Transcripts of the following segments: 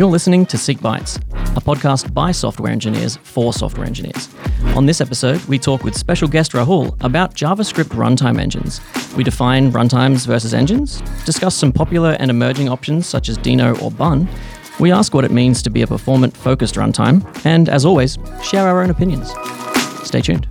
You're listening to Seek Bytes, a podcast by software engineers for software engineers. On this episode, we talk with special guest Rahul about JavaScript runtime engines. We define runtimes versus engines, discuss some popular and emerging options such as Deno or Bun. We ask what it means to be a performant focused runtime, and as always, share our own opinions. Stay tuned.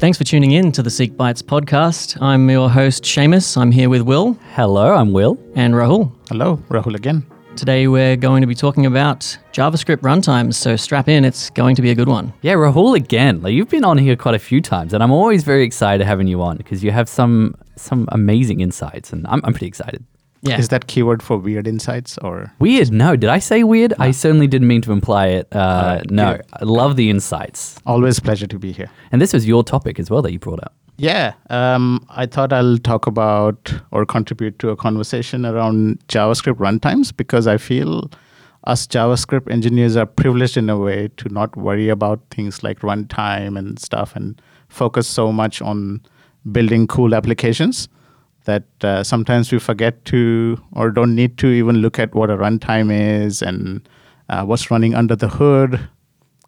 Thanks for tuning in to the Seek Bytes podcast. I'm your host, Seamus. I'm here with Wil Hello, I'm Wil. and Rahul. Hello, Rahul again. Today we're going to be talking about JavaScript runtimes, so strap in, it's going to be a good one. Yeah, Rahul again. Like you've been on here quite a few times, and I'm always very excited to having you on because you have some some amazing insights, and I'm, I'm pretty excited. Yeah. Is that keyword for weird insights or? Weird? No, did I say weird? I certainly didn't mean to imply it. Uh, Alright, no. I love the insights, Always a pleasure to be here. and this was your topic as well that you brought up. Yeah, um, I thought I'll talk about or contribute to a conversation around JavaScript runtimes because I feel us JavaScript engineers are privileged in a way to not worry about things like runtime and stuff and focus so much on building cool applications that uh, sometimes we forget to or don't need to even look at what a runtime is and uh, what's running under the hood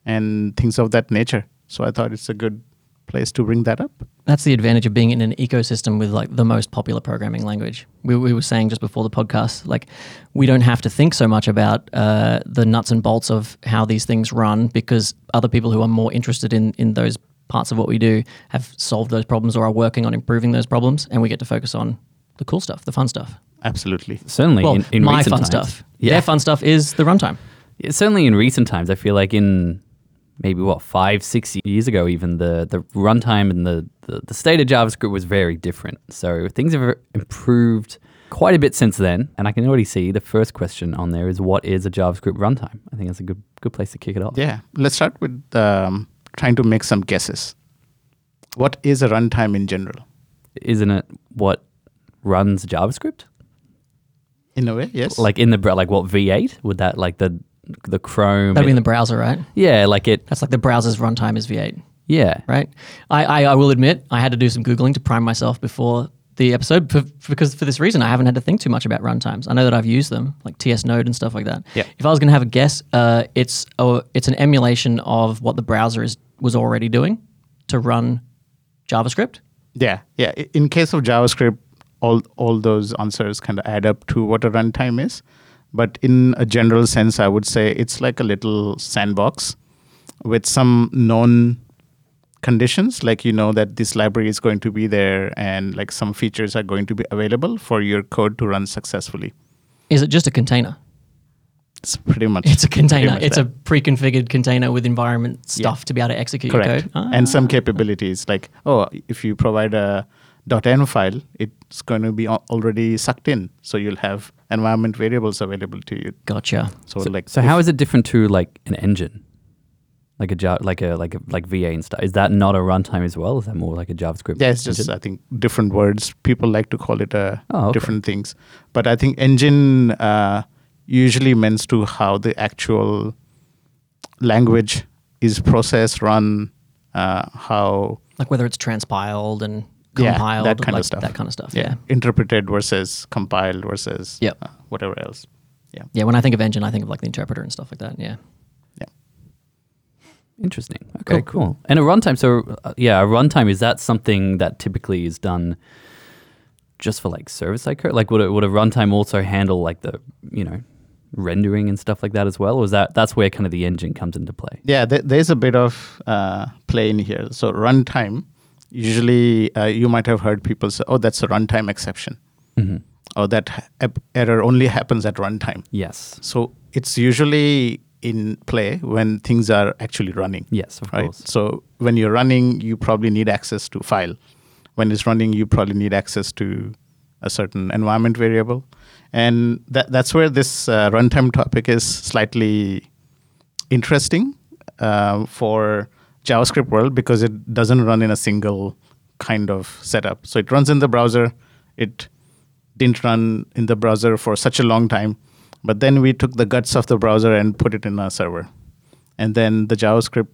and things of that nature. So I thought it's a good place to bring that up. That's the advantage of being in an ecosystem with like the most popular programming language. We, we were saying just before the podcast, like we don't have to think so much about uh, the nuts and bolts of how these things run because other people who are more interested in in those parts of what we do have solved those problems or are working on improving those problems, and we get to focus on the cool stuff, the fun stuff. Absolutely. Certainly, Well, in, in my fun times. stuff. Yeah, Their fun stuff is the runtime. Yeah, certainly in recent times, I feel like in maybe what five, six years ago, even the the runtime and the, the the state of JavaScript was very different. So things have improved quite a bit since then, and I can already see the first question on there is what is a JavaScript runtime? I think that's a good good place to kick it off. Yeah. Let's start with um, trying to make some guesses. What is a runtime in general? Isn't it what runs JavaScript? In a way, yes. Like in the br- like what V8 would that like the the Chrome? That'd be in the browser, right? yeah, like it. That's like the browser's runtime is V8. Yeah, right? I, I, I will admit I had to do some googling to prime myself before the episode for, because for this reason I haven't had to think too much about runtimes. I know that I've used them like TS Node and stuff like that. Yeah. If I was going to have a guess, uh, it's a, it's an emulation of what the browser is was already doing to run JavaScript. yeah. Yeah. In case of JavaScript, all all those answers kind of add up to what a runtime is. But in a general sense, I would say it's like a little sandbox with some known conditions like you know that this library is going to be there and like some features are going to be available for your code to run successfully Is it just a container? it's pretty much It's a container. It's that. a pre-configured container with environment stuff to be able to execute correct your code. and some Ah. capabilities like oh if you provide a .env file it's going to be already sucked in so you'll have environment variables available to you Gotcha. so, So, like so if- how is it different to like an engine, like a Ja- like a like a like V8 and stuff? Is that not a runtime as well? Is that more like a JavaScript? yeah it's just engine? i think different words people like to call it uh, Oh, okay. different things but i think engine uh, usually means to how the actual language is processed run uh, how Like whether it's transpiled and Yeah, compiled, that kind of stuff. That kind of stuff. Yeah. interpreted versus compiled versus Yep. uh, whatever else yeah Yeah. When I think of engine, I think of like the interpreter and stuff like that. Yeah. Interesting. Okay, cool. And a runtime. So uh, yeah, a runtime is that something that typically is done just for like service side code? Like would a, would a runtime also handle like the you know rendering and stuff like that as well? Or is that that's where kind of the engine comes into play? Yeah, th- there's a bit of uh, play in here. So runtime, usually uh, you might have heard people say, "Oh, that's a runtime exception," hmm or that ha- error only happens at runtime. Yes. So it's usually in play when things are actually running. Yes, of right. course. So when you're running, you probably need access to file. When it's running, you probably need access to a certain environment variable, and that that's where this uh, runtime topic is slightly interesting uh, for JavaScript world because it doesn't run in a single kind of setup. So it runs in the browser. It didn't run in the browser for such a long time. But then we took the guts of the browser and put it in our server. And then the JavaScript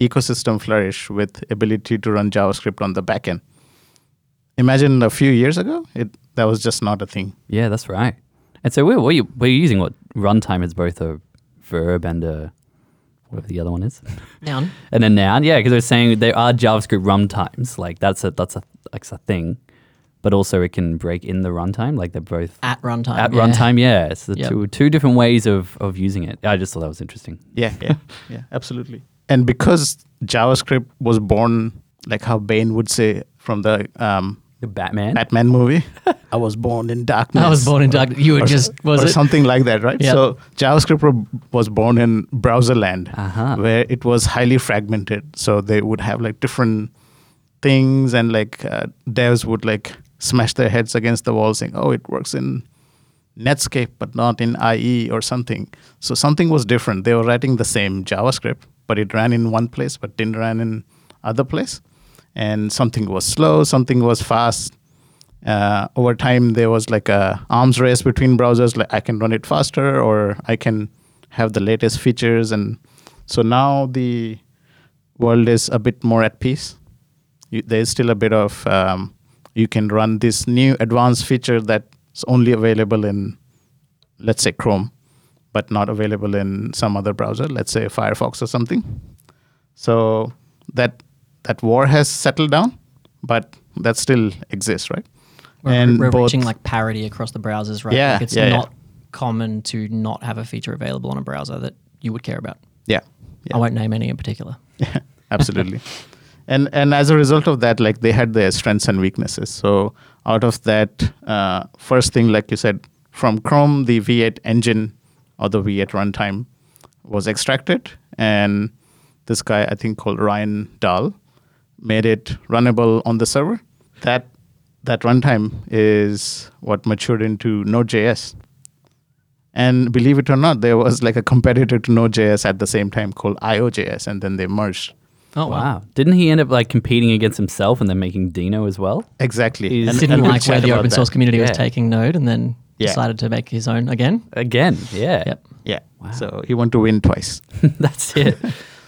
ecosystem flourished with ability to run JavaScript on the backend. Imagine a few years ago, it that was just not a thing. Yeah, that's right. And so we're, we're, we're using what runtime is both a verb and a whatever the other one is, Noun. and a noun. Yeah, because they're saying there are JavaScript runtimes. Like that's a that's a like a thing, but also it can break in the runtime. Like they're both At runtime. at yeah. runtime. Yeah, it's the Yep. two two different ways of of using it. I just thought that was interesting. Yeah, yeah, yeah, absolutely. And because JavaScript was born, like how Bane would say from the um, The Batman. Batman movie, I was born in darkness. I was born in dark. You were or, just was or it? something like that, right? Yep. So JavaScript was born in browser land, Uh-huh. where it was highly fragmented. So they would have like different things, and like uh, devs would like smash their heads against the wall, saying, "Oh, it works in Netscape, but not in IE or something." So something was different. They were writing the same JavaScript, but it ran in one place, but didn't run in other place. And something was slow, something was fast uh, over time there was like a arms race between browsers like i can run it faster or i can have the latest features and so now the world is a bit more at peace you, there's still a bit of um, you can run this new advanced feature that's only available in let's say chrome but not available in some other browser let's say firefox or something so that that war has settled down but that still exists right We're, we're both- reaching like parity across the browsers, right? Yeah, Like it's yeah, yeah. not common to not have a feature available on a browser that you would care about. yeah, yeah. I won't name any in particular. Yeah, absolutely. And and as a result of that, like they had their strengths and weaknesses. So out of that, uh, first thing, like you said, from Chrome, the V8 engine or the V8 runtime was extracted, and this guy, I think called Ryan Dahl, made it runnable on the server. That that runtime is what matured into Node.js. And believe it or not, there was like a competitor to Node.js at the same time called IO.js, and then they merged. Oh wow. Wow. Didn't he end up like competing against himself and then making Deno as well? Exactly. He's- And- Didn't and like where the about open that. source community was taking Node and then Yeah. decided to make his own again. Again, yeah. Yep. Yeah. Wow. So he wanted to win twice. That's it.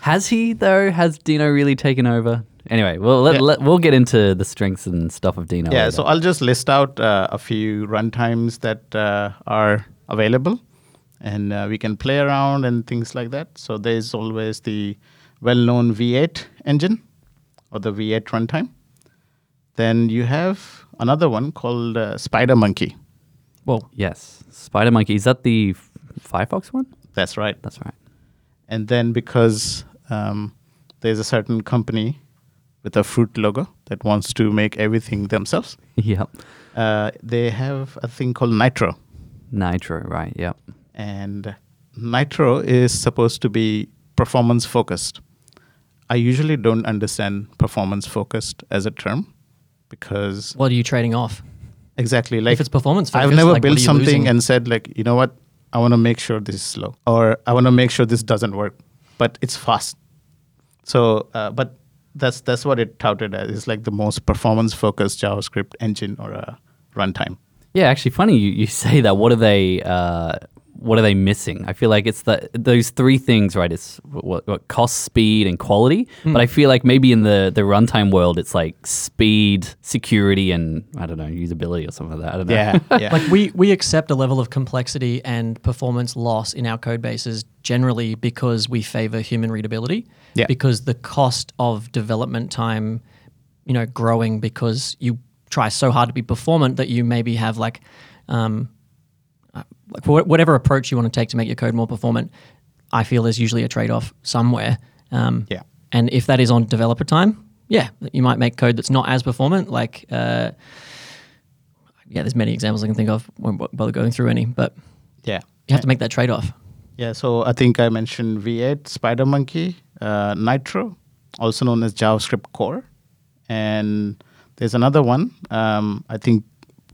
Has he though? Has Deno really taken over? Anyway, well, let, Yeah. let, we'll get into the strengths and stuff of Deno. yeah. later. So I'll just list out uh, a few runtimes that uh, are available, and uh, we can play around and things like that. So there's always the well-known V8 engine or the V8 runtime. Then you have another one called uh, SpiderMonkey. Well, yes, Spider Monkey. Is that the F- Firefox one? That's right. That's right. And then because um, there's a certain company with a fruit logo that wants to make everything themselves, Yep. uh, they have a thing called Nitro. Nitro. Right. Yep. And Nitro is supposed to be performance focused. I usually don't understand performance focused as a term because what are you trading off? exactly like if it's performance focused, I've never like, built something losing? and said like, you know what, I want to make sure this is slow, or I want to make sure this doesn't work, but it's fast. So, uh, but that's that's what it touted as. It's like the most performance focused JavaScript engine or a runtime. Yeah, actually, funny you, you say that. What are they? Uh, what are they missing? I feel like it's the those three things, right? It's what, what cost, speed, and quality. Hmm. But I feel like maybe in the the runtime world, it's like speed, security, and I don't know, usability or something like that. I don't know. Yeah, yeah, like we we accept a level of complexity and performance loss in our code bases generally because we favor human readability Yeah. because the cost of development time you know growing because you try so hard to be performant that you maybe have like um like whatever approach you want to take to make your code more performant i feel there's usually a trade-off somewhere um, Yeah. and if that is on developer time yeah you might make code that's not as performant like uh, yeah, there's many examples I can think of. Won't bother going through any, but yeah. you have to make that trade off. Yeah, so I think I mentioned V8, SpiderMonkey, uh, Nitro, also known as JavaScript Core, and there's another one. Um, I think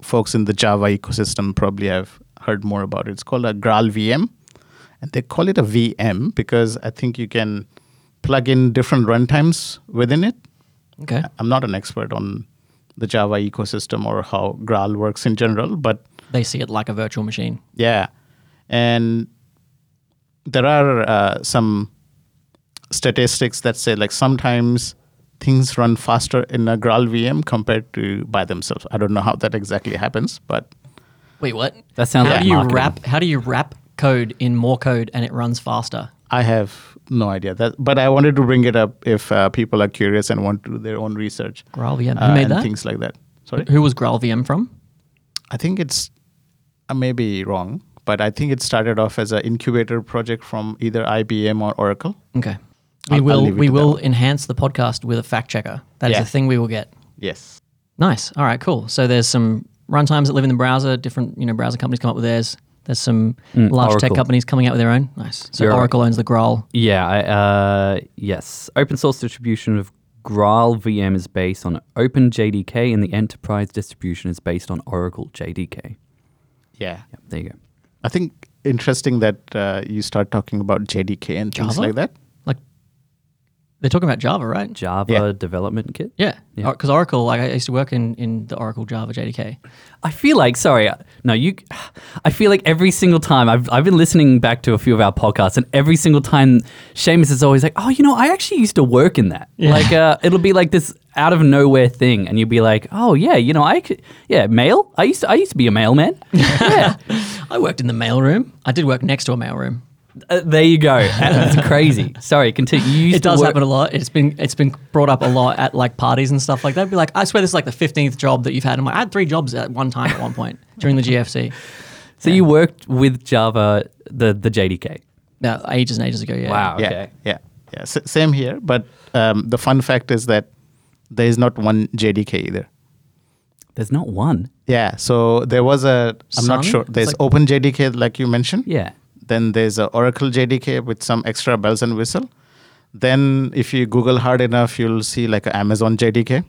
folks in the Java ecosystem probably have heard more about it. It's called a Graal VM, and they call it a VM because I think you can plug in different runtimes within it. Okay. I'm not an expert on the Java ecosystem or how Graal works in general. But They see it like a virtual machine. yeah, and there are uh, some statistics that say like sometimes things run faster in a Graal VM compared to by themselves. I don't know how that exactly happens, but Wait, what? That sounds how like do you marketing. wrap? How do you wrap code in more code and it runs faster? I have no idea that. But I wanted to bring it up if uh, people are curious and want to do their own research. Graal VM. Who uh, made and that? Things like that. Sorry, Who was Graal VM from? I think it's I may be wrong, but I think it started off as an incubator project from either IBM or Oracle. Okay. We I'll- I'll will leave it we will one. enhance the podcast with a fact checker. That is Yeah. a thing we will get. Yes. Nice. All right, cool. So there's some runtimes that live in the browser. Different, you know, browser companies come up with theirs. There's some large tech companies coming out with their own. Nice. So You're right. Oracle owns the Graal. Yeah, I, uh, yes. Open source distribution of Graal VM is based on OpenJDK, and the enterprise distribution is based on Oracle JDK. Yeah. Yep, there you go. I think interesting that uh, you start talking about JDK and things Java? like that. Like they're talking about Java, right? Java Yeah. development kit. Yeah. Yeah. Because Oracle, like I used to work in in the Oracle Java JDK. I feel like, sorry, uh, no, you. I feel like every single time I've I've been listening back to a few of our podcasts, and every single time Seamus is always like, "Oh, you know, I actually used to work in that." Yeah. Like, uh, it'll be like this out of nowhere thing, and you'll be like, "Oh yeah, you know, I could, yeah, mail. I used to I used to be a mailman." yeah, I worked in the mailroom. I did work next to a mailroom. Uh, there you go. That's crazy. Sorry, continue. You It does work- happen a lot. It's been it's been brought up a lot at like parties and stuff like that. Be like, I swear this is like the fifteenth job that you've had. I'm like, I had three jobs at one time at one point during the GFC. So you worked with Java, the the JDK. No, ages and ages ago. Yeah. Wow. Yeah. Okay. Yeah. Yeah. S- same here. But um, the fun fact is that there is not one JDK either. There's not one. Yeah. So there was a, I'm not sure. There's like- Open JDK, like you mentioned. Yeah. Then there's a Oracle JDK with some extra bells and whistle. Then if you Google hard enough, you'll see like a Amazon JDK,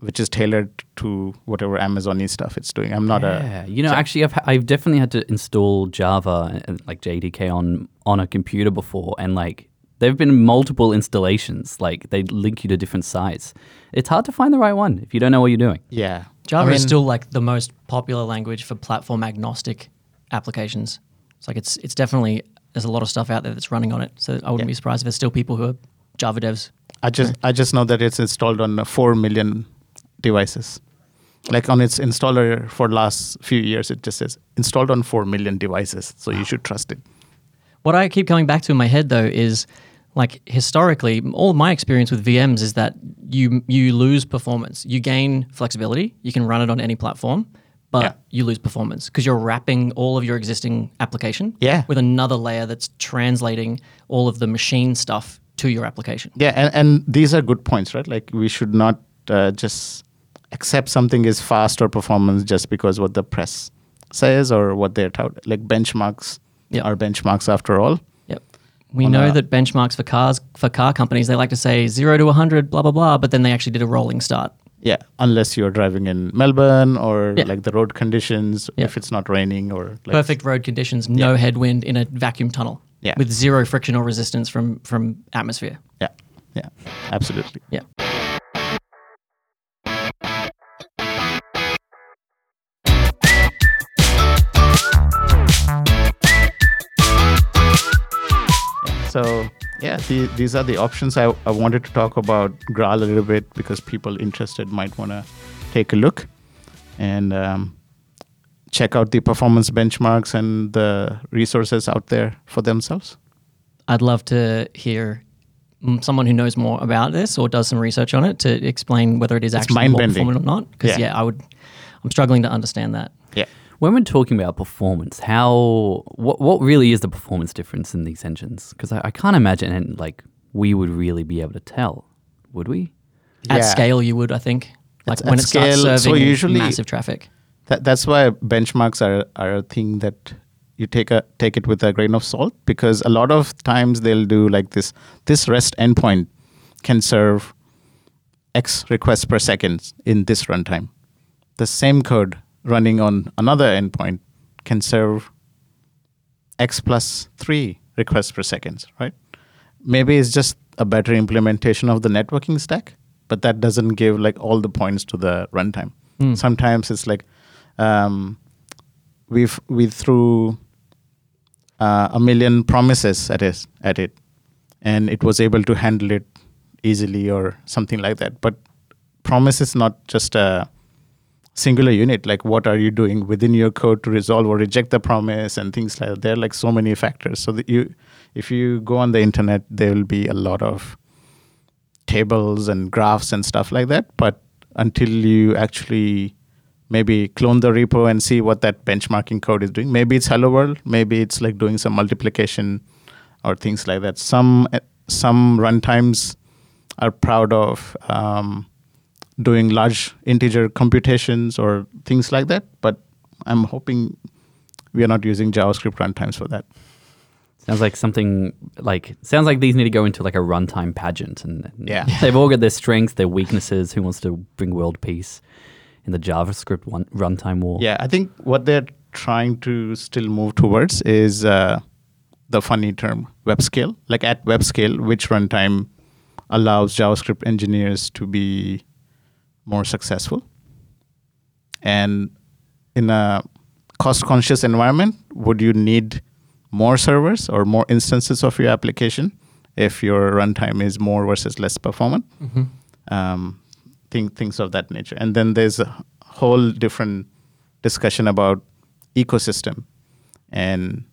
which is tailored to whatever Amazon stuff it's doing. I'm not Yeah, a you know, actually, I've I've definitely had to install Java and like JDK on on a computer before, and like there've been multiple installations. Like they link you to different sites. It's hard to find the right one if you don't know what you're doing. yeah. Java I is still like the most popular language for platform agnostic applications. It's like it's it's definitely there's a lot of stuff out there that's running on it. So I wouldn't Yeah. be surprised if there's still people who are Java devs. I just I just know that it's installed on four million devices. Like on its installer for last few years, it just says installed on four million devices. So you should trust it. What I keep coming back to in my head though is like historically, all my experience with VMs is that you you lose performance. You gain flexibility. You can run it on any platform, but Yeah. you lose performance because you're wrapping all of your existing application Yeah. with another layer that's translating all of the machine stuff to your application. Yeah, and, and these are good points, right? Like we should not uh, just accept something is fast or performance just because what the press says or what they're tout. Like benchmarks Yeah. are benchmarks after all. Yep. We On know a- that benchmarks for cars for car companies they like to say zero to hundred, blah blah blah, but then they actually did a rolling start. Yeah, unless you're driving in Melbourne or Yeah. like the road conditions, Yeah. if it's not raining or like Perfect road conditions, no headwind in a vacuum tunnel. Yeah. With zero frictional resistance from from atmosphere. Yeah, yeah, absolutely. Yeah. So yeah, the, these are the options. I, I wanted to talk about Graal a little bit because people interested might want to take a look and um, check out the performance benchmarks and the resources out there for themselves. I'd love to hear someone who knows more about this or does some research on it to explain whether it is actually more performant or not. Because Yeah. yeah, I would. I'm struggling to understand that. Yeah. When we're talking about performance, how what what really is the performance difference in these engines? Because I, I can't imagine and like we would really be able to tell, would we? At scale, you would, I think, like At- when at it starts scale, so serving usually- massive traffic. That, that's why benchmarks are, are a thing that you take a take it with a grain of salt because a lot of times they'll do like this this REST endpoint can serve X requests per second in this runtime. The same code running on another endpoint can serve X plus three requests per second, right? Maybe it's just a better implementation of the networking stack, but that doesn't give like all the points to the runtime. Hmm. Sometimes it's like um, we've we threw uh, a million promises at it at it, and it was able to handle it easily or something like that. But promise is not just a singular unit. Like what are you doing within your code to resolve or reject the promise and things like that. There are like so many factors. So that you, if you go on the internet, there will be a lot of tables and graphs and stuff like that. But until you actually maybe clone the repo and see what that benchmarking code is doing, maybe it's Hello World, maybe it's like doing some multiplication or things like that. Some some runtimes are proud of um, doing large integer computations or things like that, but I'm hoping we are not using JavaScript runtimes for that. Sounds like something like sounds like these need to go into like a runtime pageant, and, and Yeah. they've all got their strengths, their weaknesses. Who wants to bring world peace in the JavaScript one, runtime war? Yeah, I think what they're trying to still move towards is uh, the funny term web scale. Like at web scale, which runtime allows JavaScript engineers to be more successful? And in a cost conscious environment, would you need more servers or more instances of your application if your runtime is more versus less performant? um, thing, things of that nature. And then there's a whole different discussion about ecosystem. And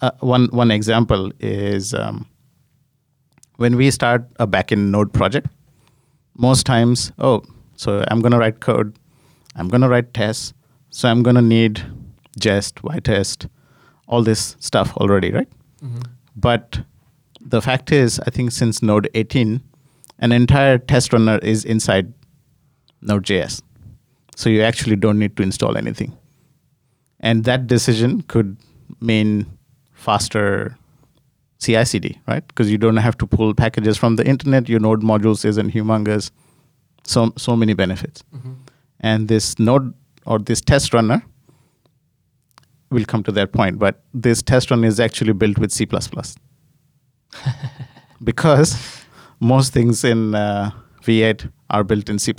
uh, one one example is um, when we start a backend node project. Most times, oh, so I'm gonna write code, I'm gonna write tests, so I'm gonna need jest, vitest, all this stuff already, right? Mm-hmm. But the fact is, I think since Node 18, an entire test runner is inside Node.js. So you actually don't need to install anything. And that decision could mean faster CI CD, right? Because you don't have to pull packages from the internet. Your node modules isn't humongous. So so many benefits. And this node or this test runner will come to that point, but this test runner is actually built with C because most things in uh, V8 are built in C.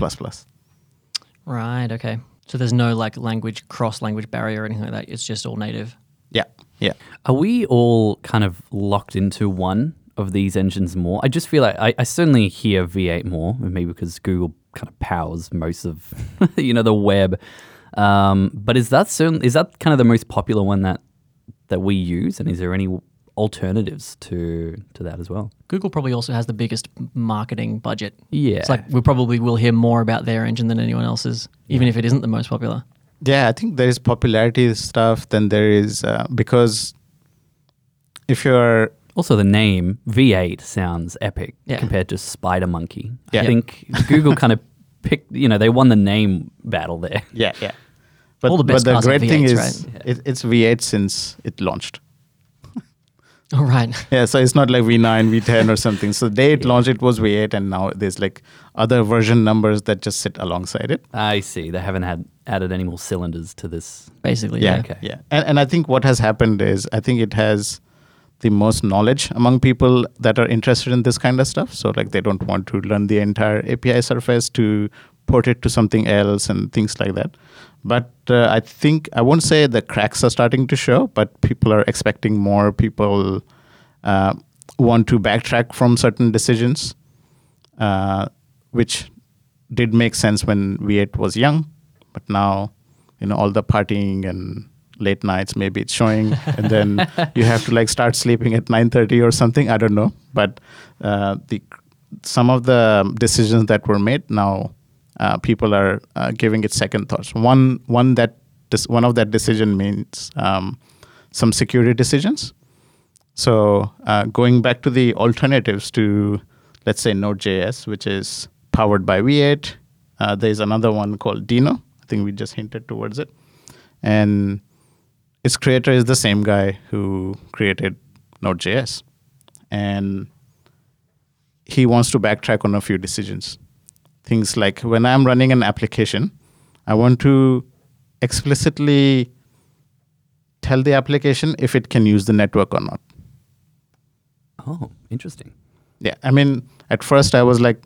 Right. Okay. So there's no like language cross language barrier or anything like that. It's just all native. Yeah, yeah. Are we all kind of locked into one of these engines more? I just feel like I, I certainly hear V8 more, maybe because Google kind of powers most of you know the web. Um, but is that certain, is that kind of the most popular one that that we use? And is there any alternatives to to that as well? Google probably also has the biggest marketing budget. Yeah. It's like we probably will hear more about their engine than anyone else's, even if it isn't the most popular. Yeah, I think there is popularity stuff, then there is, uh, because if you're, Also, the name V8 sounds epic Yeah. compared to SpiderMonkey. Yeah. I think Google kind of picked, you know, they won the name battle there. yeah, yeah. But, All the best but the cars are great thing V8s, is right? it, it's V8 since it launched. All right. Yeah, so it's not like V9, V10 or something. So the day it launched, it was V8, and now there's like other version numbers that just sit alongside it. I see. They haven't had added any more cylinders to this. Basically. Yeah, Yeah. Okay. yeah. And, and I think what has happened is I think it has the most knowledge among people that are interested in this kind of stuff. So like they don't want to learn the entire API surface to port it to something else and things like that. But uh, I think I won't say the cracks are starting to show, but people are expecting more. People uh, want to backtrack from certain decisions, uh, which did make sense when V8 was young, but now you know all the partying and late nights maybe it's showing and then you have to like start sleeping at 9:30 or something i don't know. But uh, the some of the decisions that were made now uh, people are uh, giving it second thoughts. One one that this one of that decision means um, some security decisions. So uh, going back to the alternatives to let's say node.js which is powered by v8 uh, there's another one called deno. I think we just hinted towards it. And its creator is the same guy who created node.js and he wants to backtrack on a few decisions things like when i'm running an application i want to explicitly tell the application if it can use the network or not Oh, interesting. yeah, I mean, at first I was like,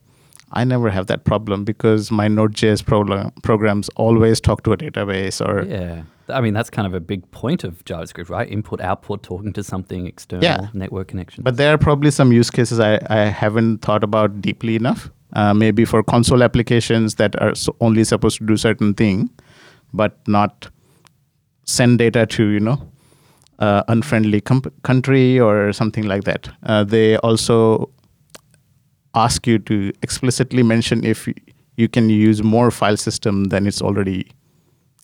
I never have that problem because my Node.js program, programs always talk to a database or Yeah. I mean, that's kind of a big point of JavaScript, right? Input, output, talking to something external, Yeah. network connection. But there are probably some use cases I, I haven't thought about deeply enough. Uh, maybe for console applications that are so only supposed to do certain thing, but not send data to you know uh, unfriendly country or something like that. Uh, they also ask you to explicitly mention if you can use more file system than it's already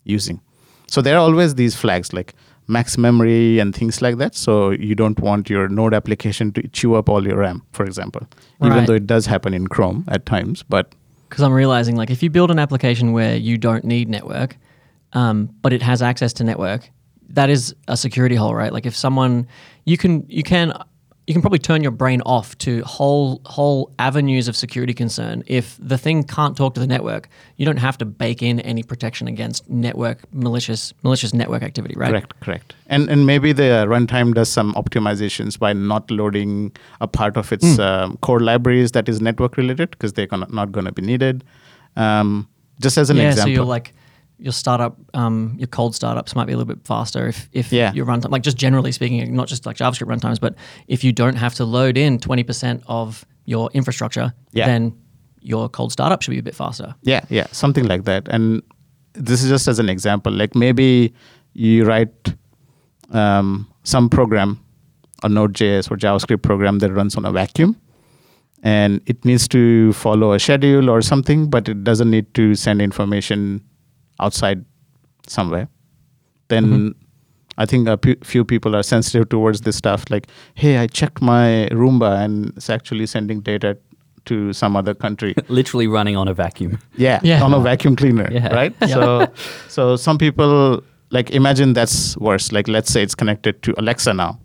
using. So there are always these flags like max memory and things like that. So you don't want your Node application to chew up all your RAM, for example, even though it does happen in Chrome at times. But Because I'm realizing, like, if you build an application where you don't need network, um, but it has access to network, that is a security hole, right? Like, if someone, you can, you can, you can probably turn your brain off to whole whole avenues of security concern. If the thing can't talk to the network, you don't have to bake in any protection against network malicious malicious network activity, right? correct, correct. And and maybe the runtime does some optimizations by not loading a part of its um, core libraries that is network related because they're gonna, not going to be needed. Um, just as an yeah, example. so you're like your startup, um, your cold startups might be a little bit faster if if Yeah. your runtime, like just generally speaking, not just like JavaScript runtimes, but if you don't have to load in twenty percent of your infrastructure, Yeah. then your cold startup should be a bit faster. Yeah, yeah, something like that. And this is just as an example. Like maybe you write um, some program, a Node.js or JavaScript program that runs on a vacuum, and it needs to follow a schedule or something, but it doesn't need to send information outside somewhere. Then mm-hmm. I think a few people are sensitive towards this stuff. Like, hey, I checked my Roomba and it's actually sending data to some other country. Literally running on a vacuum. Yeah, Yeah. on a vacuum cleaner, Yeah. right? Yeah. So, so some people like imagine that's worse. Like, let's say it's connected to Alexa now,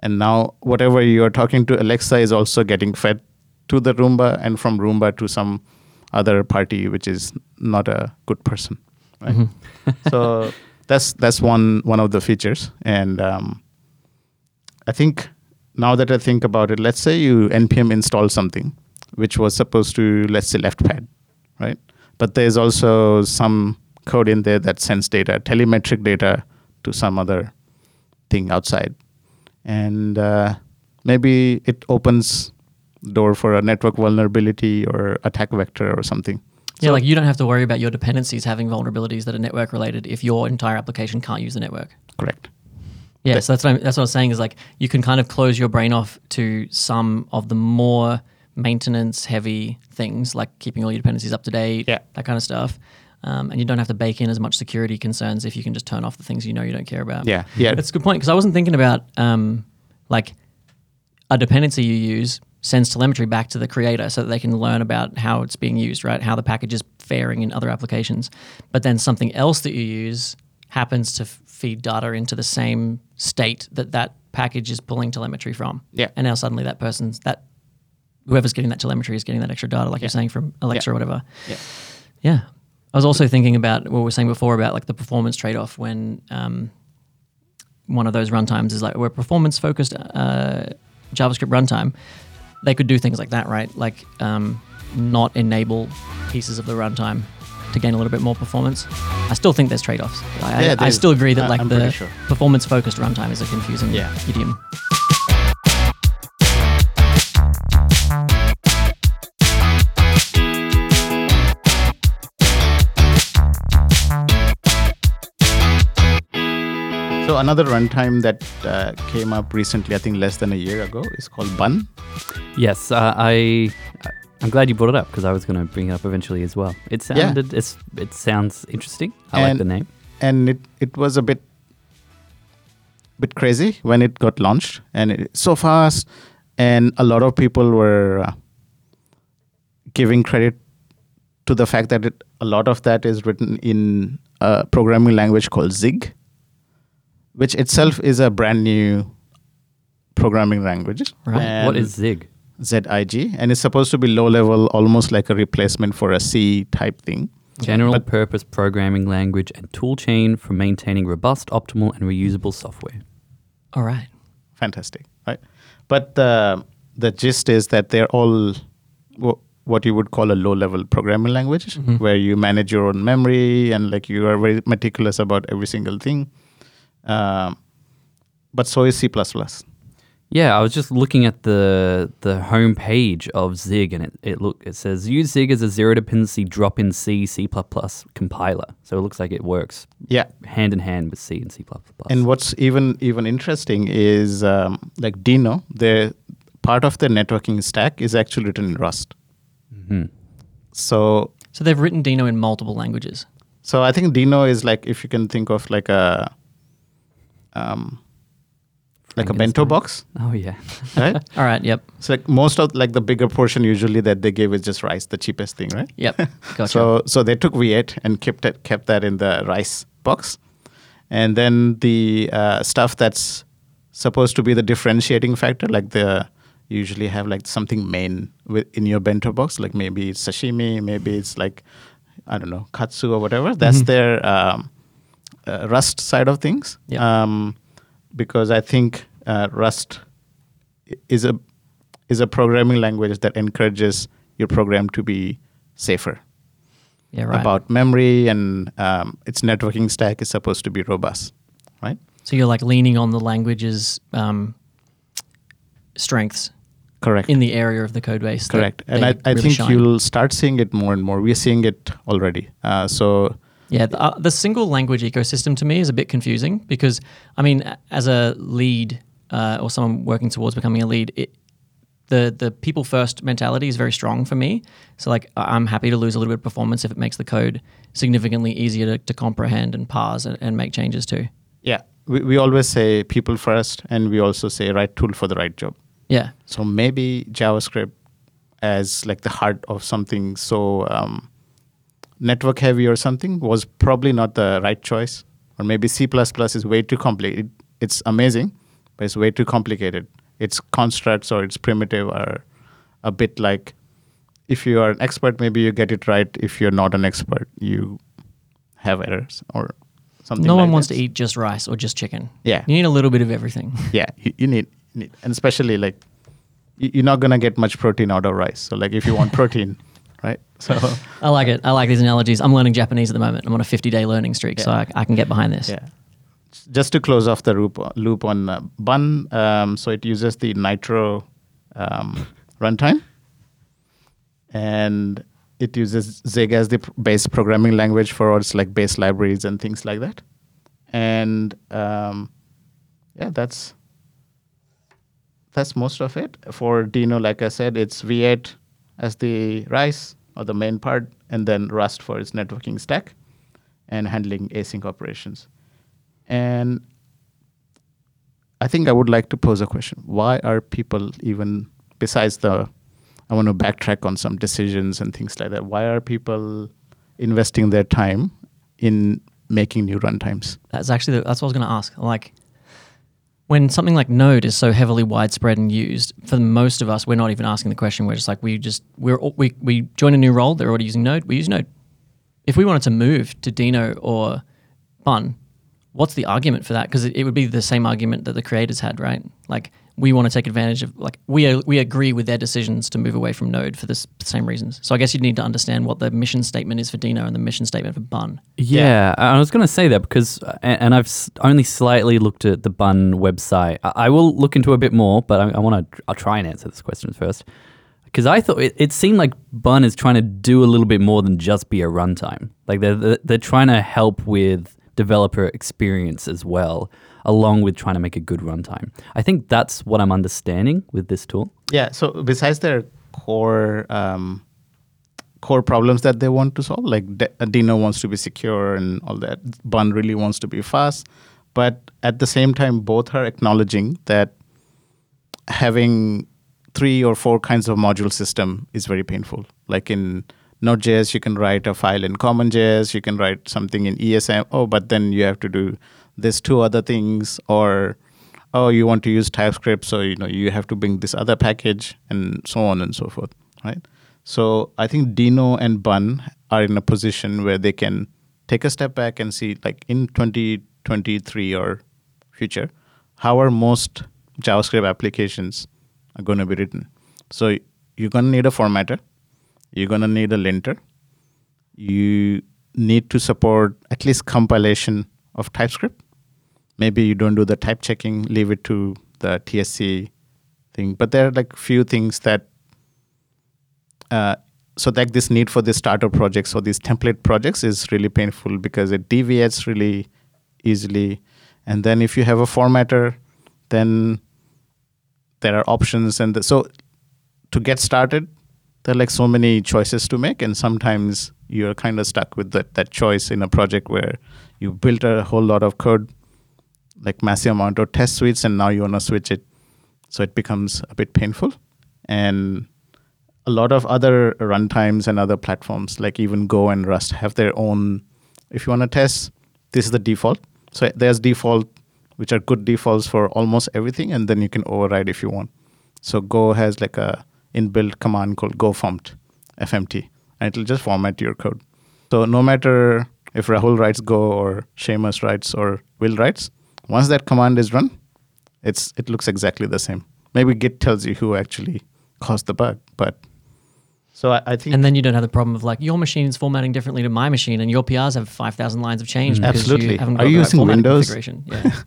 and now whatever you are talking to Alexa is also getting fed to the Roomba and from Roomba to some other party, which is not a good person, right? so that's that's one one of the features, and um, I think now that I think about it, let's say you npm install something which was supposed to let's say left pad, right? But there's also some code in there that sends data, telemetric data, to some other thing outside, and uh, maybe it opens door for a network vulnerability or attack vector or something. Yeah, So- like you don't have to worry about your dependencies having vulnerabilities that are network related if your entire application can't use the network. Correct. Yeah, That- so that's what, I'm, that's what I was saying is like you can kind of close your brain off to some of the more maintenance heavy things like keeping all your dependencies up to date, Yeah. that kind of stuff. Um, and you don't have to bake in as much security concerns if you can just turn off the things you know you don't care about. Yeah. Yeah. That's a good point because I wasn't thinking about um, like a dependency you use sends telemetry back to the creator so that they can learn about how it's being used, right? How the package is faring in other applications. But then something else that you use happens to f- feed data into the same state that that package is pulling telemetry from. Yeah. And now suddenly that person's that whoever's getting that telemetry is getting that extra data, like you're saying from Alexa Yeah. or whatever. Yeah. Yeah. I was also thinking about what we were saying before about like the performance trade off when um, one of those runtimes is like we're performance focused uh, JavaScript runtime. They could do things like that, right? Like um, not enable pieces of the runtime to gain a little bit more performance. I still think there's trade offs. I, Yeah, I, I still agree that like I'm the sure. performance focused runtime is a confusing Yeah. idiom. So another runtime that uh, came up recently, I think less than a year ago, is called Bun. Yes, uh, I. I'm glad you brought it up because I was going to bring it up eventually as well. It Yeah. sounded, it's, it sounds interesting. I like And- the name. and it, it was a bit bit crazy when it got launched and it, so fast and a lot of people were uh, giving credit to the fact that it, a lot of that is written in a programming language called zig which itself is a brand new programming language Right. what And- is Zig? zig and it's supposed to be low level almost like a replacement for a c type thing General But- purpose programming language and tool chain for maintaining robust, optimal, and reusable software. All right. fantastic, right? But the the gist is that they're all. Well, what you would call a low-level programming language, mm-hmm. where you manage your own memory and like you are very meticulous about every single thing. Um, but so is C++. Yeah, I was just looking at the the home page of Zig, and it, it look it says use Zig as a zero dependency drop in C C compiler. So it looks like it works Yeah, hand in hand with C and C And what's even even interesting is um, like Deno, the part of the networking stack is actually written in Rust. Mhm. So So they've written Deno in multiple languages. so I think Dino is like if you can think of like a um, like a bento box, Oh yeah, right? All right. Yep. so like most of like the bigger portion usually that they give is just rice, the cheapest thing, right? Yep. Gotcha. So so they took V8 and kept it kept that in the rice box, and then the uh, stuff that's supposed to be the differentiating factor, like the you usually have like something main with, in your bento box, like maybe it's sashimi, maybe it's like I don't know katsu or whatever. That's Mhm. their um, uh, Rust side of things. Um, because I think uh, Rust is a is a programming language that encourages your program to be safer yeah. Right. about memory and um, its networking stack is supposed to be robust, right? so you're like leaning on the language's um, strengths Correct. in the area of the code base. Correct. And I, I really think shine. you'll start seeing it more and more. We're seeing it already. Uh, so Yeah, the, uh, the single language ecosystem to me is a bit confusing because, I mean, as a lead uh, or someone working towards becoming a lead, it, the the people first mentality is very strong for me. So like, I'm happy to lose a little bit of performance if it makes the code significantly easier to, to comprehend and parse and, and make changes to. yeah, we, we always say people first, and we also say right tool for the right job. Yeah, So maybe JavaScript as like the heart of something so um, network heavy or something was probably not the right choice. Or maybe C++ is way too complicated. It's amazing, but it's way too complicated. Its constructs or its primitive are a bit like if you are an expert, maybe you get it right. If you're not an expert, you have errors or something. no like one wants that. to eat just rice or just chicken. Yeah. you need a little bit of everything. yeah you, you need, you need and especially like you're not gonna get much protein out of rice so like if you want protein right so I like it. I like these analogies. I'm learning Japanese at the moment. I'm on a 50 day learning streak, so I, I can get behind this. yeah just to close off the loop, loop on uh, bun um, so it uses the nitro um, runtime and it uses zig as the base programming language for all its like base libraries and things like that and um, yeah that's that's most of it for deno like i said it's v8 as the rice or the main part and then rust for its networking stack and handling async operations. And i think i would like to pose a question. Why are people even besides the i want to backtrack on some decisions and things like that why are people investing their time in making new runtimes? That's actually the, that's what I was going to ask. Like, when something like Node is so heavily widespread and used, for most of us, we're not even asking the question. We're just like we just we're we we join a new role. They're already using Node. We use Node. If we wanted to move to Deno or Bun, what's the argument for that? Because it, it would be the same argument that the creators had, right? Like we want to take advantage of like we uh, we agree with their decisions to move away from Node for the same reasons. So I guess you'd need to understand what the mission statement is for Deno and the mission statement for Bun. Yeah, I was going to say that because, uh, and, and I've only slightly looked at the Bun website. I, I will look into a bit more, but I, I want to. I'll try and answer this question first because I thought it, it seemed like Bun is trying to do a little bit more than just be a runtime. Like they're they're, they're trying to help with developer experience as well, along with trying to make a good runtime. I think that's what I'm understanding with this tool. Yeah. So besides their core um, core problems that they want to solve, like De- Deno wants to be secure and all that, Bun really wants to be fast, but at the same time, both are acknowledging that having three or four kinds of module system is very painful. Like in Node.js, you can write a file in CommonJS, you can write something in ESM. Oh, but then you have to do this two other things, or oh, you want to use TypeScript, so you know you have to bring this other package, and so on and so forth, right? So I think Deno and Bun are in a position where they can take a step back and see, like in 2023 or future, how are most JavaScript applications are going to be written. So you're going to need a formatter. you're gonna need a linter. You need to support at least compilation of TypeScript. Maybe you don't do the type checking, leave it to the TSC thing. But there are like few things that uh, so like this need for this starter projects or these template projects is really painful because it deviates really easily. And then if you have a formatter, then there are options and the, so to get started, there are like so many choices to make, and sometimes you're kind of stuck with that that choice in a project where you built a whole lot of code, like massive amount of test suites, and now you want to switch it, so it becomes a bit painful. And a lot of other runtimes and other platforms, like even Go and Rust, have their own. If you want to test, this is the default. So there's default, which are good defaults for almost everything, and then you can override if you want. So Go has like a inbuilt command called go goformt, FMT, and it'll just format your code. So no matter if Rahul writes Go or Seamus writes or Wil writes, once that command is run, it's it looks exactly the same. Maybe Git tells you who actually caused the bug, but so I, I think And then you don't have the problem of like your machine is formatting differently to my machine, and your PRs have five thousand lines of change. Mm-hmm. because Absolutely. You haven't Are got you the right using formatting Windows? configuration.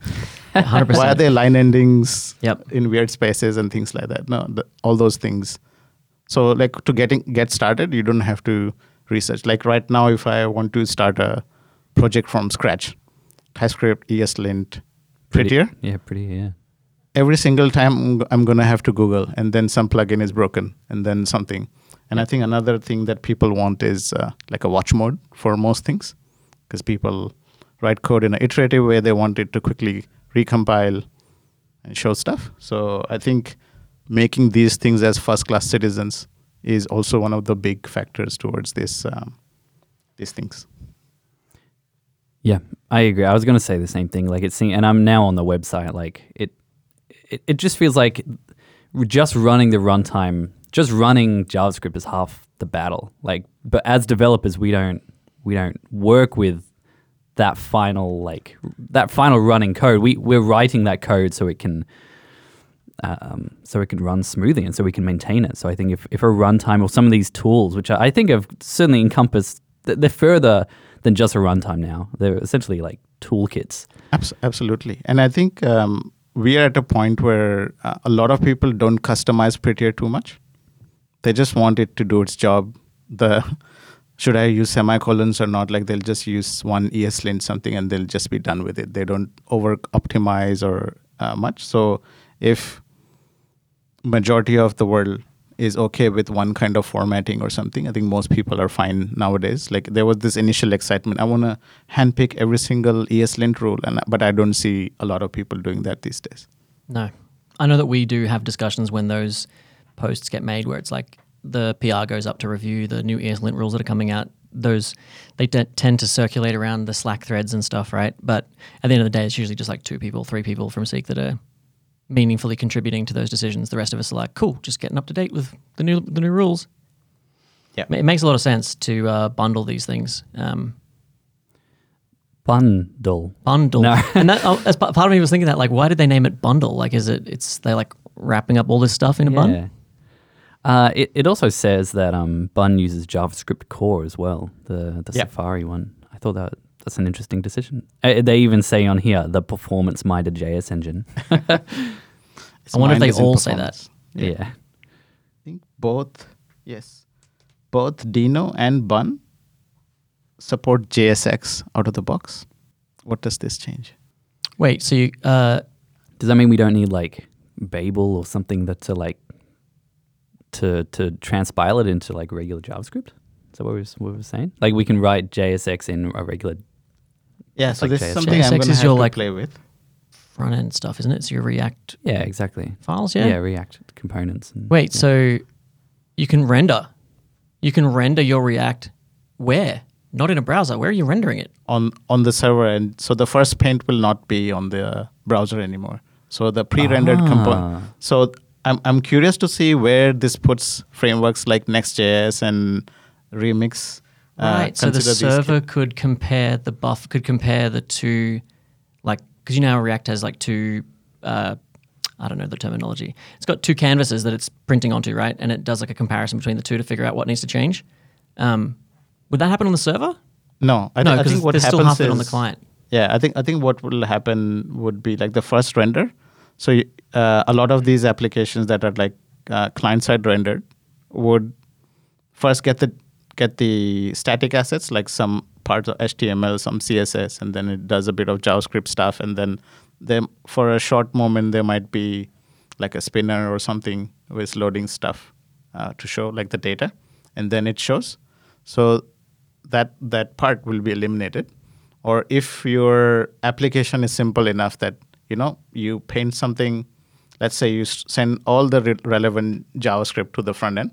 Yeah, hundred why are there line endings Yep. in weird spaces and things like that? No, the, all those things. So like to getting get started, you don't have to research. Like right now, if I want to start a project from scratch, TypeScript, ESLint, Prettier, Yeah, pretty. Yeah. every single time I'm g- I'm gonna have to Google, and then some plugin is broken, and then something. And I think another thing that people want is uh, like a watch mode for most things, because people write code in an iterative way. They want it to quickly recompile and show stuff. So I think making these things as first-class citizens is also one of the big factors towards this um, these things. Yeah, I agree. I was going to say the same thing. Like it's, and I'm now on the website. Like it, it, it just feels like just running the runtime, just running JavaScript is half the battle. Like, but as developers, we don't, we don't work with that final, like that final running code. We we're writing that code so it can, um, so it can run smoothly and so we can maintain it. So I think if if a runtime or some of these tools, which I think have certainly encompassed, th- they're further than just a runtime now. They're essentially like toolkits. Abs- absolutely. And I think um, we are at a point where uh, a lot of people don't customize Prettier too much. They just want it to do its job. The should I use semicolons or not? Like they'll just use one ESLint something and they'll just be done with it. They don't over optimize or uh, much. So if majority of the world is okay with one kind of formatting or something. I think most people are fine nowadays. Like there was this initial excitement. I want to handpick every single ESLint rule, and but I don't see a lot of people doing that these days. No, I know that we do have discussions when those posts get made, where it's like the PR goes up to review the new ESLint rules that are coming out. Those they t- tend to circulate around the Slack threads and stuff, right? But at the end of the day, it's usually just like two people, three people from Seek that are meaningfully contributing to those decisions. The rest of us are like, cool, just getting up to date with the new the new rules. Yeah. it makes a lot of sense to uh, bundle these things. Um, Bundle. bundle, No. and that oh, as part part of me was thinking that like, why did they name it bundle? Like, is it it's they like wrapping up all this stuff in a bun? Yeah. Uh, it, it also says that um, Bun uses JavaScript core as well, the the Yeah. Safari one. I thought that that's an interesting decision. Uh, they even say on here the performance minded JS engine. I wonder if they all say that. performance. yeah. I think both. Yes, both Deno and Bun support JSX out of the box. What does this change? Wait, so you uh, Does that mean we don't need like Babel or something that to like to to transpile it into like regular JavaScript? Is that what we was, what we were saying? Like we can write JSX in a regular. Yeah, so like this JS. is something I'm going to your, like- play with. front end stuff, isn't it? So your React Yeah, exactly. files, Yeah, yeah. React components. And, Wait, yeah. so you can render, you can render your React where? Not in a browser. Where are you rendering it? on on the server and so the first paint will not be on the browser anymore so the pre-rendered component Ah. so I'm, I'm curious to see where this puts frameworks like nextjs and remix uh, right. So the server ca- could compare the buff, could compare the two, like because you know React has like two uh, I don't know the terminology. It's got two canvases that it's printing onto, right? And it does like a comparison between the two to figure out what needs to change. Um, would that happen on the server? No, I, no, I think what happens still half is on the client. Yeah, I think I think what will happen would be like the first render. So uh, a lot of these applications that are like uh, client side rendered would first get the get the static assets like some parts of HTML, some CSS, and then it does a bit of JavaScript stuff, and then then for a short moment there might be like a spinner or something with loading stuff uh, to show like the data, and then it shows. So that that part will be eliminated or if your application is simple enough that you know you paint something let's say you send all the re- relevant javascript to the front end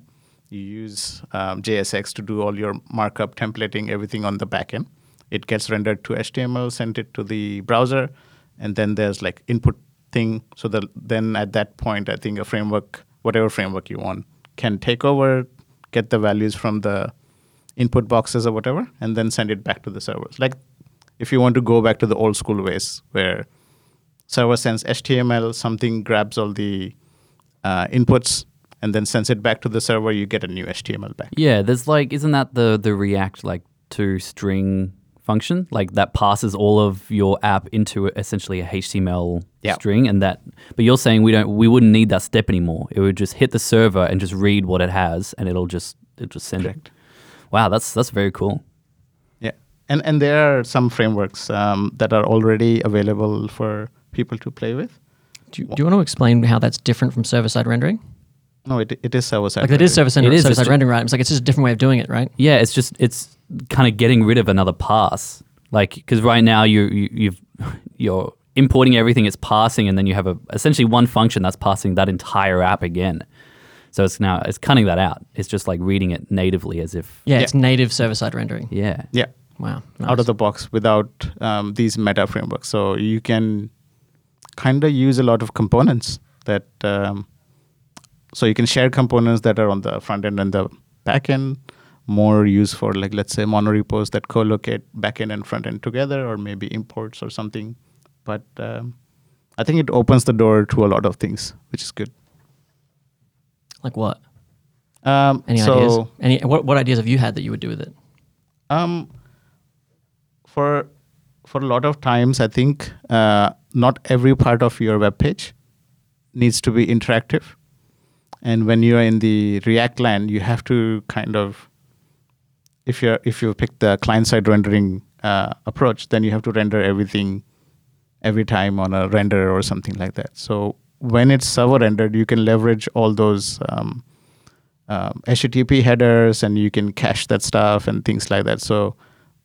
you use um, jsx to do all your markup templating everything on the back end it gets rendered to html sent it to the browser and then there's like input thing so that then at that point i think a framework whatever framework you want can take over get the values from the input boxes or whatever, and then send it back to the servers. Like if you want to go back to the old school ways where server sends HTML, something grabs all the uh, inputs and then sends it back to the server, you get a new HTML back. Yeah, there's like, isn't that the the React like to string function like that passes all of your app into essentially a HTML Yeah. string, and that. But you're saying we don't, we wouldn't need that step anymore. It would just hit the server and just read what it has, and it'll just it'll just send Correct. it. Wow, that's that's very cool. Yeah, and and there are some frameworks um, that are already available for people to play with. Do you, do you want to explain how that's different from server side rendering? No, it, it is server side. Like it is server side, It is, server side rendering, right? It's like it's just a different way of doing it, right? Yeah, it's just it's kind of getting rid of another pass. Like because right now you, you you've you're importing everything, it's passing, and then you have a essentially one function that's passing that entire app again. So it's now it's cutting that out. It's just like reading it natively as if Yeah, Yeah. it's native server side rendering. yeah. Yeah, Wow. out of the box without um, these meta frameworks. So you can kind of use a lot of components that. Um, so you can share components that are on the front end and the back end. More use for like let's say monorepos that co-locate back end and front end together, or maybe imports or something. But um, I think it opens the door to a lot of things, which is good. Like what? Um, Any so, ideas? Any what, what ideas have you had that you would do with it? Um, for for a lot of times, I think uh, not every part of your web page needs to be interactive, and when you are in the React land, you have to kind of if you if you pick the client side rendering uh, approach, then you have to render everything every time on a renderer or something like that. So when it's server rendered, you can leverage all those um, um, HTTP headers, and you can cache that stuff and things like that. So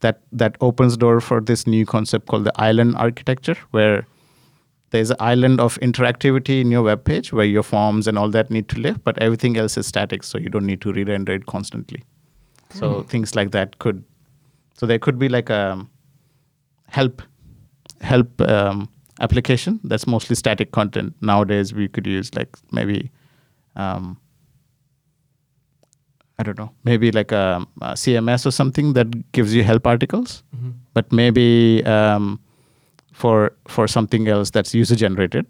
that that opens door for this new concept called the island architecture, where there's an island of interactivity in your web page where your forms and all that need to live, but everything else is static, so you don't need to re-render it constantly. So things like that could, so there could be like a help help um, application that's mostly static content. Nowadays, we could use like maybe, um, I don't know, maybe like a, a CMS or something that gives you help articles, but maybe um, for for something else that's user generated,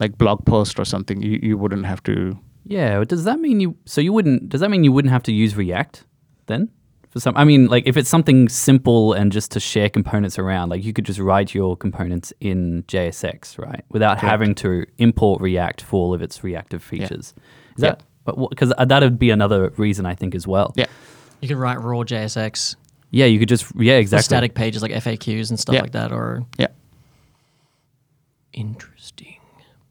like blog post or something, you, you wouldn't have to. Yeah. Does that mean you? So you wouldn't? Does that mean you wouldn't have to use React then? For some, I mean, like if it's something simple and just to share components around, like you could just write your components in JSX, right, without Correct. having to import React for all of its reactive features. Is Yeah. that? But because uh, that would be another reason I think as well. Yeah. You could write raw JSX Yeah, you could just yeah exactly. static pages like FAQs and stuff Yeah. like that, or Yeah. interesting.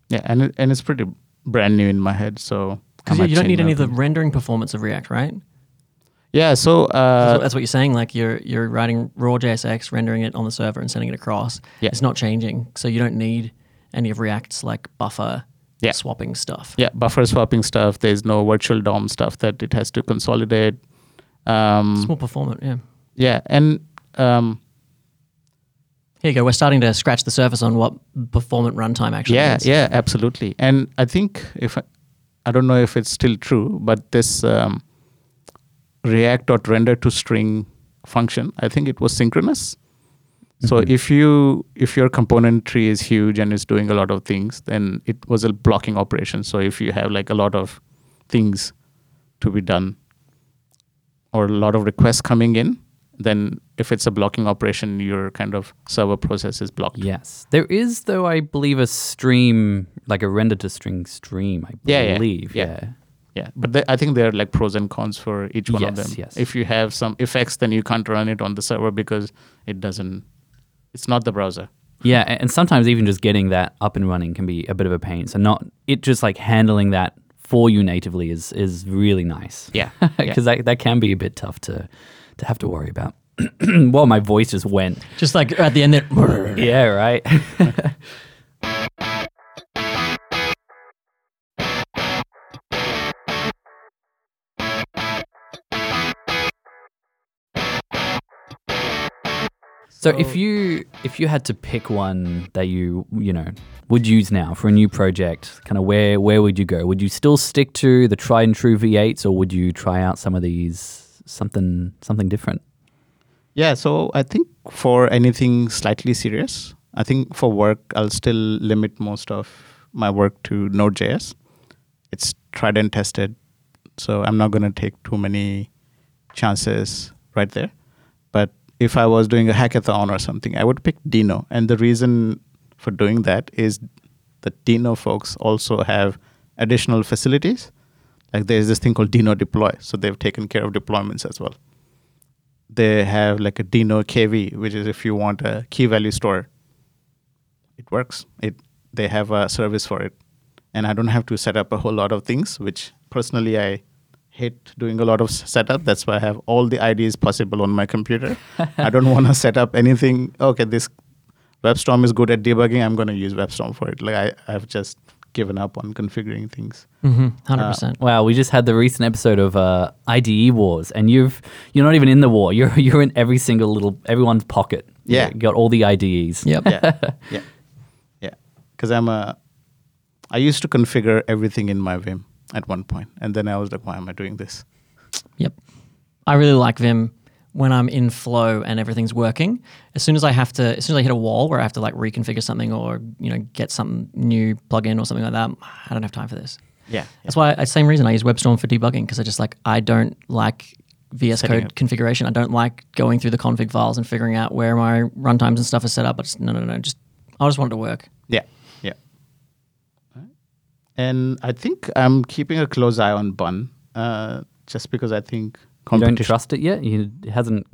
Yeah, and it, and it's pretty brand new in my head, so. Because yeah, you don't need any of the rendering performance of React, right? Yeah, so That's, uh, what, that's what you're saying. Like you're you're writing raw JSX, rendering it on the server, and sending it across. Yeah. It's not changing, so you don't need any of React's like buffer Yeah. swapping stuff. yeah, buffer swapping stuff. There's no virtual DOM stuff that it has to consolidate. Um, It's more performant. Yeah. Yeah, and um, Here you go. We're starting to scratch the surface on what performant runtime actually yeah, means. yeah, absolutely. And I think if I, I don't know if it's still true, but this um, React dot render to string function, I think it was synchronous. So Mhm. if you if your component tree is huge and is doing a lot of things, then it was a blocking operation. So if you have like a lot of things to be done or a lot of requests coming in, then if it's a blocking operation, your kind of server process is blocked. Yes. There is, though, I believe, a stream, like a render to string stream, I Yeah, yeah, believe. yeah. Yeah, but there, I think there are like pros and cons for each one of them. yes. If you have some effects, then you can't run it on the server because it doesn't. It's not the browser. Yeah, and sometimes even just getting that up and running can be a bit of a pain. So not it just like handling that for you natively is is really nice. Yeah, because that that can be a bit tough to to have to worry about. well, my voice just went. Just like at the end there. Yeah, right. So if you if you had to pick one that you you know would use now for a new project, kind of where where would you go? Would you still stick to the tried and true V8s, or would you try out some of these something something different? Yeah, so I think for anything slightly serious, I think for work, I'll still limit most of my work to Node.js. It's tried and tested, so I'm not going to take too many chances right there. But if I was doing a hackathon or something, I would pick Deno. And the reason for doing that is that Deno folks also have additional facilities. Like there's this thing called Deno Deploy, so they've taken care of deployments as well they have like a Deno KV, which is if you want a key value store, it works. It they have a service for it, and I don't have to set up a whole lot of things. Which personally I hate doing a lot of setup. That's why I have all the IDs possible on my computer. I don't want to set up anything. Okay, this WebStorm is good at debugging. I'm going to use WebStorm for it. Like I, I've just given up on configuring things. Mm-hmm. 100%. Wow, we just had the recent episode of uh, IDE wars, and you've you're not even in the war. You're you're in every single little everyone's pocket. Yeah. you got all the IDEs. yep. yeah, yeah, yeah. Because I'm a, I used to configure everything in my Vim at one point, and then I was like, why am I doing this? Yep. I really like Vim when I'm in flow and everything's working. As soon as I have to, as soon as I hit a wall where I have to like reconfigure something or you know get some new plugin or something like that, I don't have time for this. Yeah, That's why, I, same reason I use WebStorm for debugging because I just like I don't like VS Setting Code up. configuration. I don't like going through the config files and figuring out where my runtimes and stuff are set up. I just no no no just I just want it to work. yeah, yeah. And I think I'm keeping a close eye on Bun, uh, just because I think You don't trust it yet. You, it hasn't.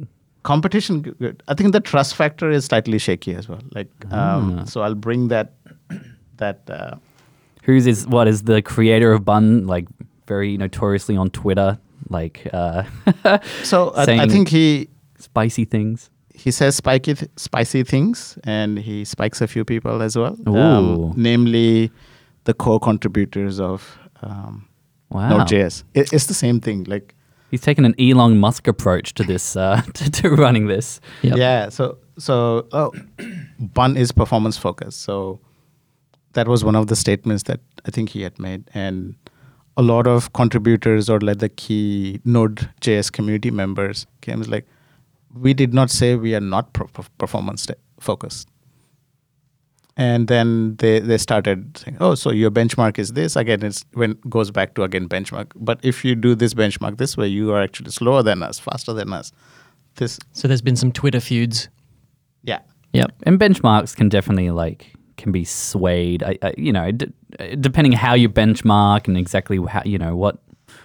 competition. I think the trust factor is slightly shaky as well. Like, um, Ah. so I'll bring that. That uh, Who's is what is the creator of Bun? Like very notoriously on Twitter, like uh, so I, I think he spicy things. he says spiky th- spicy things and he spikes a few people as well um, namely the core contributors of um, Wow, node.js it, it's the same thing like he's taken an Elon Musk approach to this uh, to, to running this. Yep. yeah so so oh, bun is performance focused so that was one of the statements that i think he had made and a lot of contributors or like the key node.js community members came like we did not say we are not pro- pro- performance sta- focused and then they, they started saying oh so your benchmark is this again it's when goes back to again benchmark but if you do this benchmark this way you are actually slower than us faster than us this So there's been some Twitter feuds. yeah Yep. And benchmarks can definitely like can be swayed. I, I, you know, d- depending how you benchmark and exactly how you know what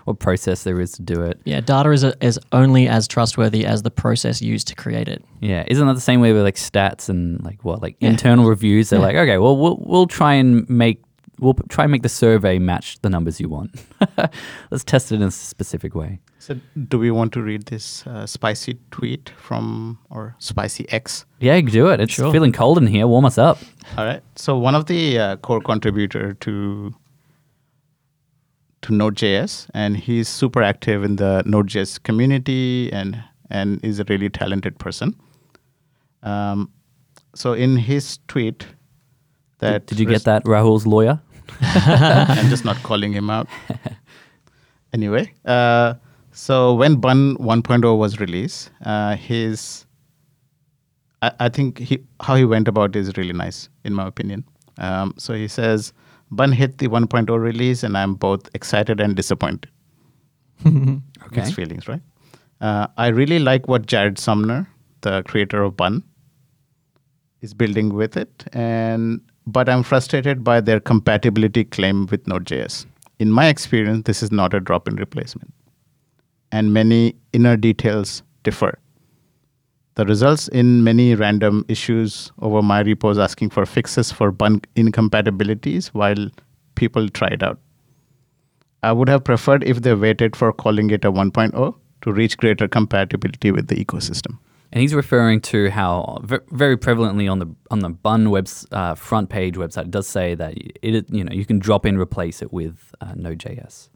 what process there is to do it. Yeah, data is, a, is only as trustworthy as the process used to create it. Yeah, isn't that the same way with like stats and like what like Yeah. internal reviews? They're Yeah. like, okay, well, we'll we'll try and make we'll try and make the survey match the numbers you want. Let's test it in a specific way. So, do we want to read this uh, spicy tweet from or spicy X? Yeah, you can do it. It's Sure. feeling cold in here. Warm us up. All right. So, one of the uh, core contributor to to Node.js, and he's super active in the Node.js community, and and is a really talented person. Um, so, in his tweet, that Did you get that, Rahul's lawyer? I'm just not calling him out. anyway, uh, so when Bun 1.0 was released, uh, his I, I think he, how he went about is really nice, in my opinion. Um, so he says, Bun hit the 1.0 release, and I'm both excited and disappointed. Okay. Mixed feelings, right? Uh, I really like what Jarred Sumner, the creator of Bun, is building with it, and but I'm frustrated by their compatibility claim with Node.js. In my experience, this is not a drop-in replacement, and many inner details differ. The results in many random issues over my repos asking for fixes for bun incompatibilities while people try it out. I would have preferred if they waited for calling it a 1.0 to reach greater compatibility with the ecosystem. And he's referring to how very prevalently on the on the Bun web's uh, front page website it does say that it you know you can drop in replace it with uh, Node.js.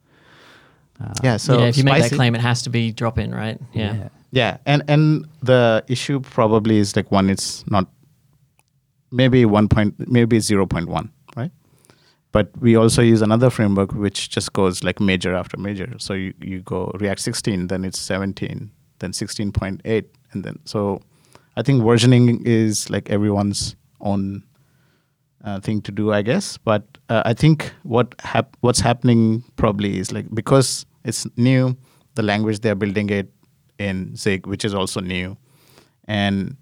yeah, so yeah, if you make that claim, it has to be drop in, right? Yeah. Yeah, and and the issue probably is like one, it's not maybe one point, maybe zero point one, right? But we also use another framework which just goes like major after major. So you, you go React 16, then it's 17, then 16.8, and then so I think versioning is like everyone's own uh, thing to do, I guess. But uh, I think what hap- what's happening probably is like because it's new, the language they're building it in Zig, which is also new, and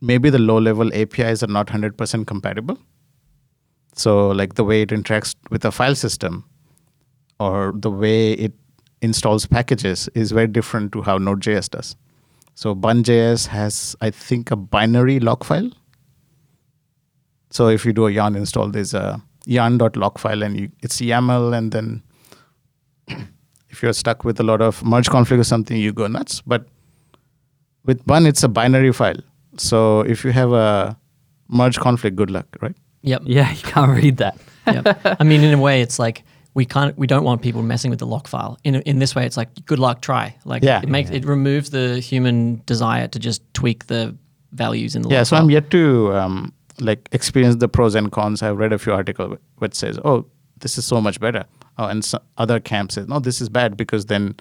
maybe the low level APIs are not 100% compatible. So, like the way it interacts with a file system or the way it installs packages is very different to how Node.js does. So, Bun.js has, I think, a binary lock file. So, if you do a yarn install, there's a yarn.lock file and you, it's YAML, and then if you're stuck with a lot of merge conflict or something, you go nuts. But with Bun, it's a binary file. So, if you have a merge conflict, good luck, right? Yep. Yeah, you can't read that. yep. I mean, in a way, it's like we can't, we don't want people messing with the lock file. In in this way, it's like good luck, try. Like Yeah. it makes it removes the human desire to just tweak the values in the lock. Yeah, log so file. I'm yet to um, like experience the pros and cons. I've read a few articles which says, "Oh, this is so much better," oh, and so other camp says, "No, this is bad because then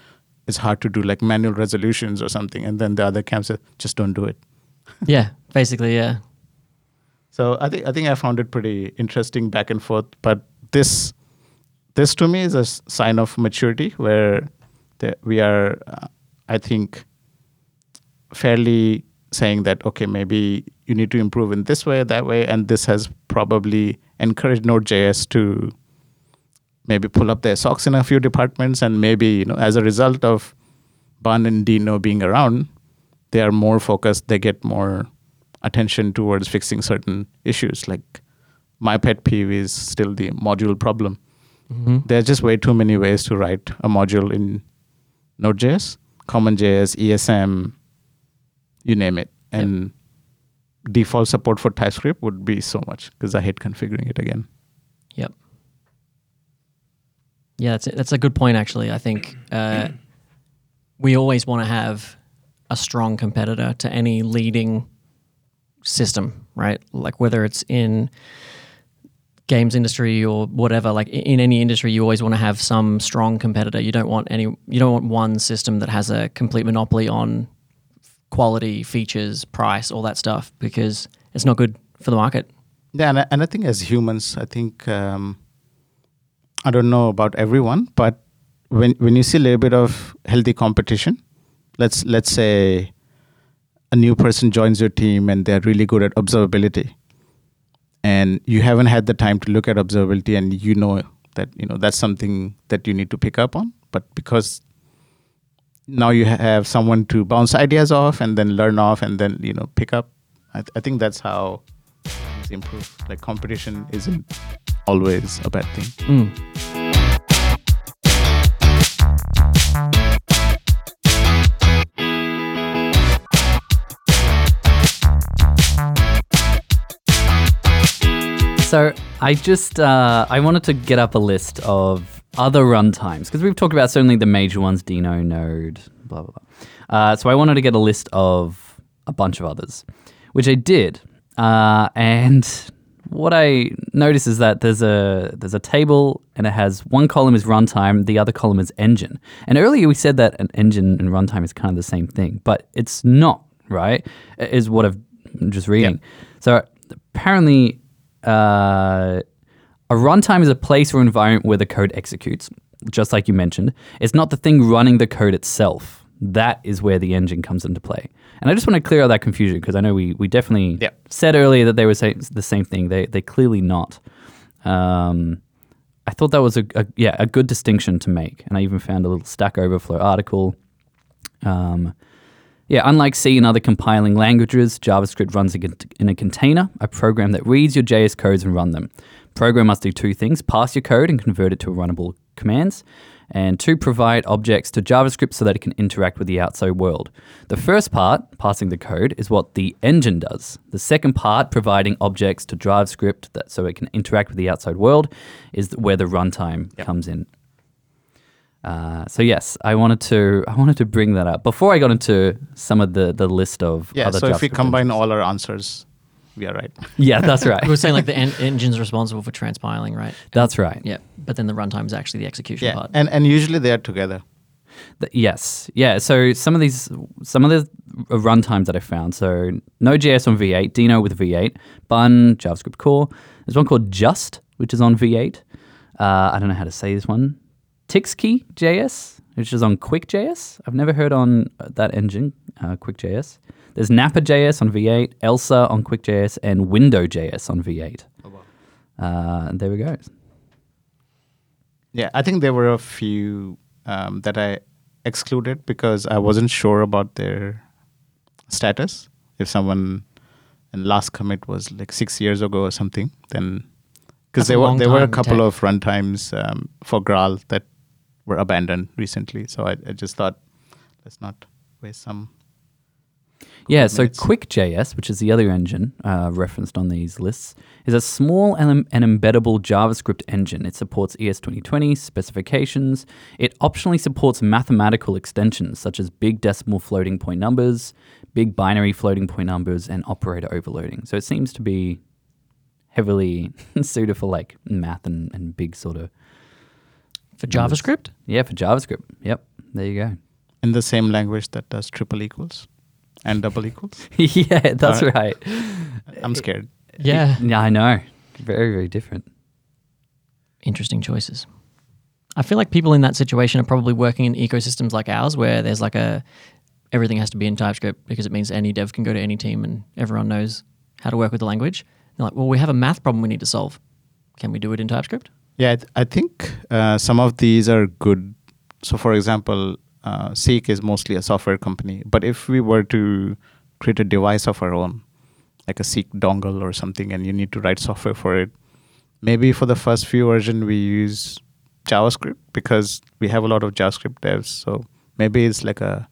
it's hard to do like manual resolutions or something." And then the other camp says, "Just don't do it." yeah, basically, yeah. So I think I think I found it pretty interesting back and forth. But this this to me is a sign of maturity where the, we are, uh, I think, fairly saying that okay maybe you need to improve in this way that way, and this has probably encouraged Node.js to maybe pull up their socks in a few departments, and maybe you know as a result of Bun and Deno being around, they are more focused. They get more attention towards fixing certain issues. Like my pet peeve is still the module problem. Mm-hmm. There are just way too many ways to write a module in Node.js, CommonJS, ESM, you name it. And default support for TypeScript would be so much because I hate configuring it again. Yep. Yeah, that's that's a good point. Actually, I think uh, we always want to have a strong competitor to any leading system, right? Like whether it's in games industry or whatever. Like in any industry, you always want to have some strong competitor. You don't want any. You don't want one system that has a complete monopoly on quality, features, price, all that stuff, because it's not good for the market. Yeah, and I, and I think as humans, I think um, I don't know about everyone, but when when you see a little bit of healthy competition, let's let's say a new person joins your team and they're really good at observability, and you haven't had the time to look at observability, and you know that you know that's something that you need to pick up on, but because now you have someone to bounce ideas off and then learn off and then you know pick up. I, th- I think that's how improve. Like competition isn't always a bad thing. Mm. So I just uh, I wanted to get up a list of other runtimes because we've talked about certainly the major ones, Deno, Node, blah blah blah. Uh, so I wanted to get a list of a bunch of others, which I did. Uh, and what I notice is that there's a there's a table and it has one column is runtime, the other column is engine. And earlier we said that an engine and runtime is kind of the same thing, but it's not, right? Is what I've I'm just reading. So apparently, uh, a runtime is a place or environment where the code executes, just like you mentioned. It's not the thing running the code itself. That is where the engine comes into play. And I just want to clear out that confusion because I know we, we definitely Yeah. said earlier that they were saying the same thing. They they clearly not. Um, I thought that was a, a yeah a good distinction to make, and I even found a little Stack Overflow article. Um, yeah, unlike C and other compiling languages, JavaScript runs in in a container, a program that reads your JS codes and run them. Program must do two things: pass your code and convert it to a runnable commands, and two, provide objects to JavaScript so that it can interact with the outside world. The first part, passing the code, is what the engine does. The second part, providing objects to JavaScript that so it can interact with the outside world, is where the runtime comes in. Uh, so yes, I wanted to I wanted to bring that up before I got into some of the the list of Yeah. So if we combine engines. all our answers, we are right. yeah, that's right. We were saying like the en- engine's responsible for transpiling, right? that's right. Yeah, but then the runtime is actually the execution Yeah. part. And and usually they are together. Th- yes, yeah. So some of these, some of the uh, runtimes that I found. So Node.js on V8, Deno with V8, Bun, JavaScript Core. There's one called Just, which is on V8. Uh, I don't know how to say this one. Tixkey JS, which is on QuickJS. I've never heard on uh, that engine, uh, QuickJS. There's Napa.js on V8, Elsa on QuickJS, and Window.js on V8. Oh Uh, and there we go. Yeah, I think there were a few um, that I excluded because I wasn't sure about their status. If someone and last commit was like six years ago or something, then because there were there were a couple tech. of runtimes um, for Graal that were abandoned recently. So I, I just thought let's not waste some. Yeah, so minutes. QuickJS, which is the other engine uh, referenced on these lists, is a small and, and embeddable JavaScript engine. It supports E ES2020 specifications. It optionally supports mathematical extensions such as big decimal floating point numbers, big binary floating point numbers, and operator overloading. So it seems to be heavily suited for like math and, and big sort of For JavaScript, yeah for JavaScript. Yep, there you go. in the same language that does triple equals and double equals. yeah, that's Alright. right. I'm scared. yeah, Yeah, I know. Very very different. interesting choices. I feel like people in that situation are probably working in ecosystems like ours, where there's like a everything has to be in TypeScript because it means any dev can go to any team and everyone knows how to work with the language. They're like, well, we have a math problem we need to solve. Can we do it in TypeScript? Yeah, I, th- I think uh, some of these are good. So, for example, uh, Seek is mostly a software company. But if we were to create a device of our own, like a Seek dongle or something, and you need to write software for it, maybe for the first few version we use JavaScript because we have a lot of JavaScript devs. So maybe it's like a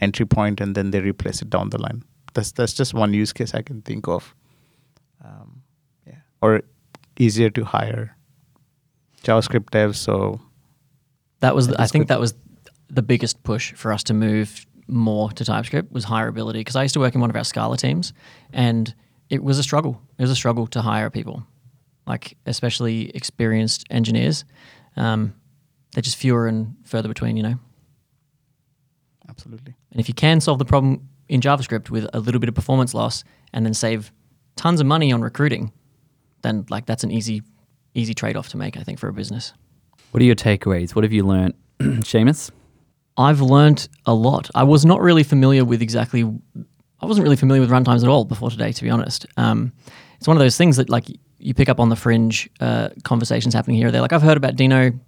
entry point, and then they replace it down the line. That's that's just one use case I can think of. Um, yeah, or easier to hire JavaScript devs. So That was, the, I think good. that was the biggest push for us to move more to TypeScript was hireability. Because I used to work in one of our Scala teams, and it was a struggle. It was a struggle to hire people, like especially experienced engineers. Um, they're just fewer and further between, you know. absolutely. And if you can solve the problem in JavaScript with a little bit of performance loss and then save tons of money on recruiting, then like that's an easy, easy trade off to make, I think, for a business. What are your takeaways? What have you learned, Seamus? I've learned a lot. I was not really familiar with exactly. I wasn't really familiar with runtimes at all before today, to be honest. Um, it's one of those things that like you pick up on the fringe uh, conversations happening here. They're like, I've heard about Deno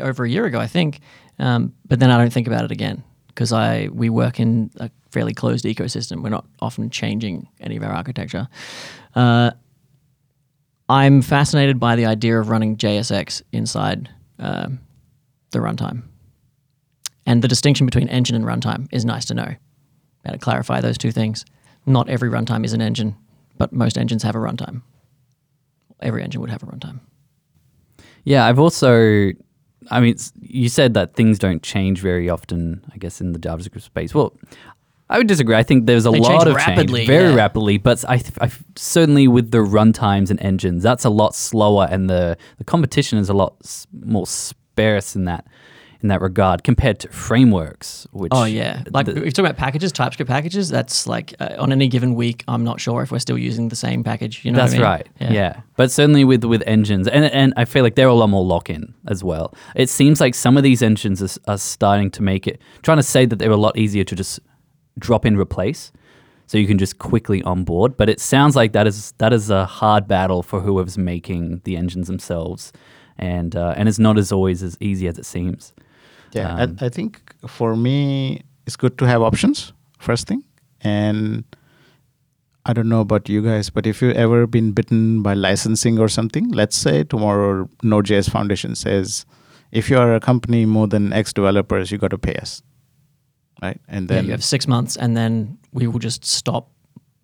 over a year ago, I think, um, but then I don't think about it again because I we work in a fairly closed ecosystem. We're not often changing any of our architecture. Uh, I'm fascinated by the idea of running JSX inside um the runtime. And the distinction between engine and runtime is nice to know. How to clarify those two things. Not every runtime is an engine, but most engines have a runtime. Every engine would have a runtime. Yeah, I've also, I mean, you said that things don't change very often, I guess, in the JavaScript space. Well, I would disagree. I think there's a They lot change of rapidly, change, very yeah. rapidly, but I, I certainly with the runtimes and engines, that's a lot slower, and the, the competition is a lot more sparse in that in that regard compared to frameworks. Which Oh yeah, like the- if you're talking about packages, TypeScript packages. That's like uh, on any given week, I'm not sure if we're still using the same package. You know, That's I mean? right. Yeah. yeah. But certainly with with engines, and and I feel like they're a lot more lock in as well. It seems like some of these engines are, are starting to make it, trying to say that they're a lot easier to just drop in replace, so you can just quickly onboard. But it sounds like that is that is a hard battle for whoever's making the engines themselves, and uh, and it's not as always as easy as it seems. Yeah, Um, I, I think for me, it's good to have options first thing, and I don't know about you guys, but if you've ever been bitten by licensing or something, let's say tomorrow Node.js Foundation says, if you are a company more than X developers, you got to pay us, right? And Yeah, then you have six months, and then we will just stop.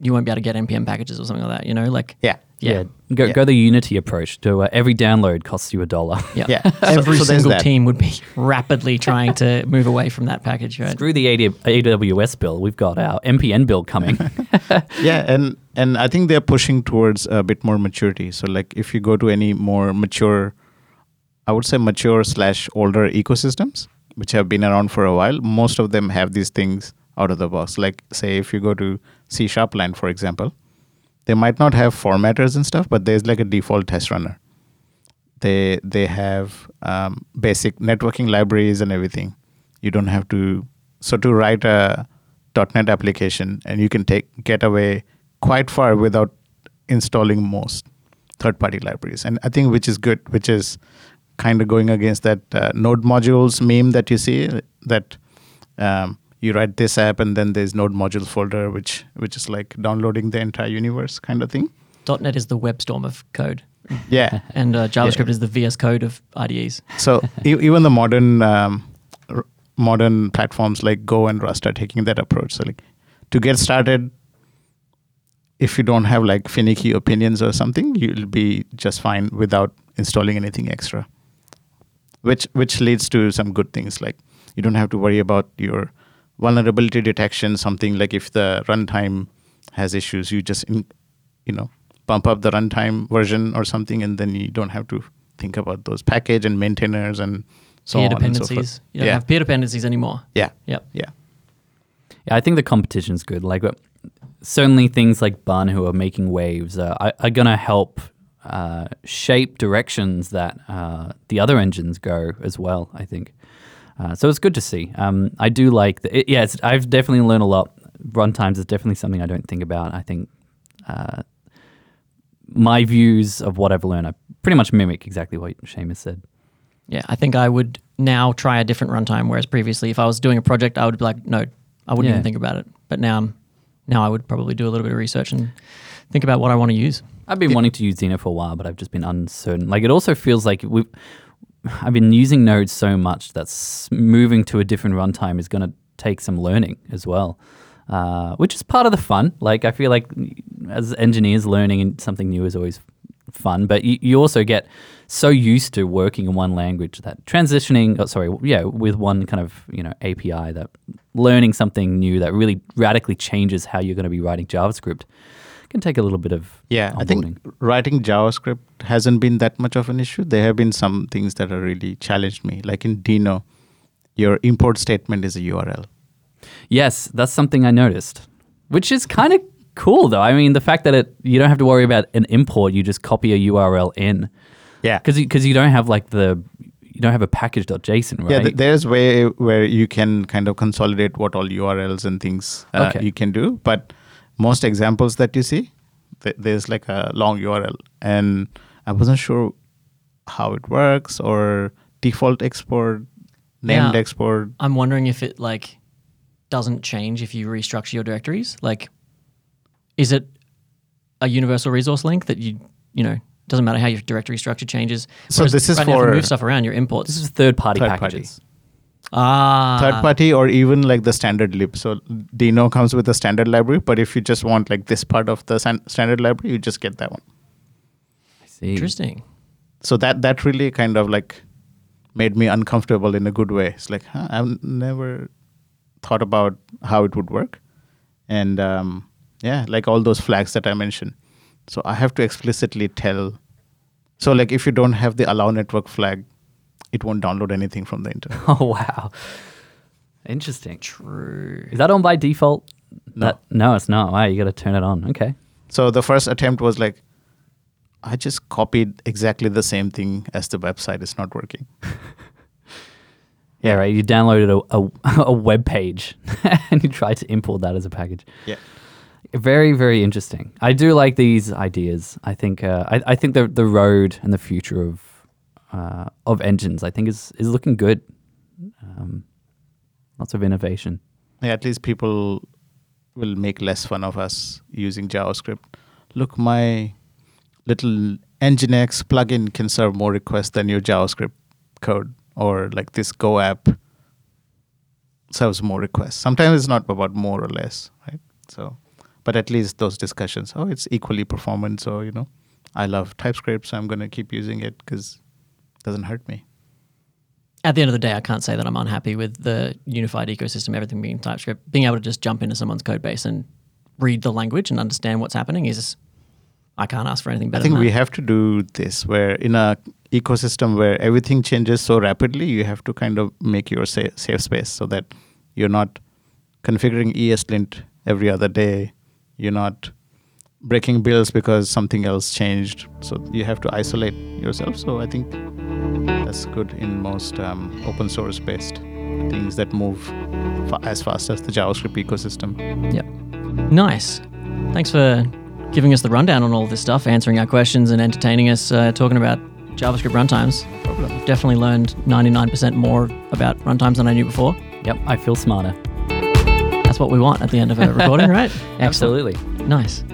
You won't be able to get npm packages or something like that. You know, like yeah, yeah, Go Yeah. go the Unity approach. To uh, every download costs you a dollar. yeah. Yeah. Every So- so single team would be rapidly trying to move away from that package, right? Screw the AD AWS bill. We've got our npm bill coming. yeah and and i think they're pushing towards a bit more maturity so like if you go to any more mature i would say mature slash older ecosystems which have been around for a while most of them have these things out of the box like say if you go to c sharpline for example they might not have formatters and stuff but there's like a default test runner. They they have um, basic networking libraries and everything. You don't have to so to write a .NET application and you can take get away quite far without installing most third-party libraries. And i think which is good which is kind of going against that uh, node modules meme that you see that um, you write this app and then there's node modules folder which which is like downloading the entire universe kind of thing .NET is the WebStorm of code, yeah and uh, JavaScript is the VS Code of IDEs. so e- even the modern um, r- modern platforms like Go and Rust are taking that approach. So like to get started, if you don't have like finicky opinions or something, you'll be just fine without installing anything extra. Which which leads to some good things like you don't have to worry about your vulnerability detection. Something like if the runtime has issues, you just in, you know bump up the runtime version or something, and then you don't have to think about those package and maintainers and so peer on and so dependencies. forth. you don't yeah, have peer dependencies anymore. yeah, Yep. yeah. Yeah, I think the competition's good. Like, certainly things like Bun, who are making waves, uh, are, are going to help uh, shape directions that uh, the other engines go as well. I think. Uh, so it's good to see. Um, I do like the, it, yeah. I've definitely learned a lot. Runtimes is definitely something I don't think about. I think uh, my views of what I've learned, I pretty much mimic exactly what Seamus said. Yeah, I think I would now try a different runtime. Whereas previously, if I was doing a project, I would be like, no, I wouldn't Yeah. even think about it. But now, I'm- now I would probably do a little bit of research and think about what I want to use. I've been wanting to use Xena for a while, but I've just been uncertain. Like it also feels like we I've been using Node so much that moving to a different runtime is going to take some learning as well, uh, which is part of the fun. Like I feel like as engineers, learning something new is always fun, but you, you also get so used to working in one language that transitioning, oh, sorry, yeah, with one kind of you know API that learning something new that really radically changes how you're going to be writing JavaScript can take a little bit of Yeah, I think writing JavaScript hasn't been that much of an issue. There have been some things that have really challenged me. Like in Deno, your import statement is a URL. Yes, that's something I noticed, which is kind of cool though. I mean, the fact that it you don't have to worry about an import, you just copy a URL in Yeah. because because you, don't have like the you don't have a package.json, right? Yeah, th- there's way where you can kind of consolidate what all URLs and things uh, Okay. you can do. But most examples that you see, th- there's like a long URL, and I wasn't sure how it works or default export, named Yeah. export. I'm wondering if it like doesn't change if you restructure your directories. Like, is it a universal resource link that you you know doesn't matter how your directory structure changes? So Whereas this is right now, if you for- move stuff around your imports. this is third party Third party. Packages. ah, third party or even like the standard lib. So Deno comes with a standard library, but if you just want like this part of the san- standard library, you just get that one. I see. Interesting. So that that really kind of like made me uncomfortable in a good way. It's like huh, I've never thought about how it would work, and um, yeah, like all those flags that I mentioned. So I have to explicitly tell. So like if you don't have the allow network flag it won't download anything from the internet. Oh wow, interesting. True. Is that on by default? No. That, no, it's not. Wow, you got to turn it on. Okay. So the first attempt was like, I just copied exactly the same thing as the website. It's not working. Yeah, right. You downloaded a, a, a web page and you tried to import that as a package. Yeah. Very, very interesting. I do like these ideas. I think uh, I, I think the the road and the future of uh, of engines, I think, is is looking good. Um, lots of innovation. Yeah, at least people will make less fun of us using JavaScript. Look, my little Nginx plugin can serve more requests than your JavaScript code, or like this Go app serves more requests. Sometimes it's not about more or less, right? So, but at least those discussions, oh, it's equally performant. So you know, I love TypeScript, so I'm going to keep using it because doesn't hurt me. At the end of the day, I can't say that I'm unhappy with the unified ecosystem, everything being TypeScript. Being able to just jump into someone's code base and read the language and understand what's happening is, I can't ask for anything better. I think we have to do this where in a ecosystem where everything changes so rapidly, you have to kind of make your sa- safe space so that you're not configuring ESLint every other day. You're not breaking builds because something else changed. So you have to isolate yourself. So I think that's good in most um, open source based things that move fa- as fast as the JavaScript ecosystem. Yep. Nice. Thanks for giving us the rundown on all this stuff, answering our questions and entertaining us, uh, talking about JavaScript runtimes. Problem. Definitely learned 99% more about runtimes than I knew before. Yep, I feel smarter. That's what we want at the end of a recording, right? Excellent. Absolutely. Nice.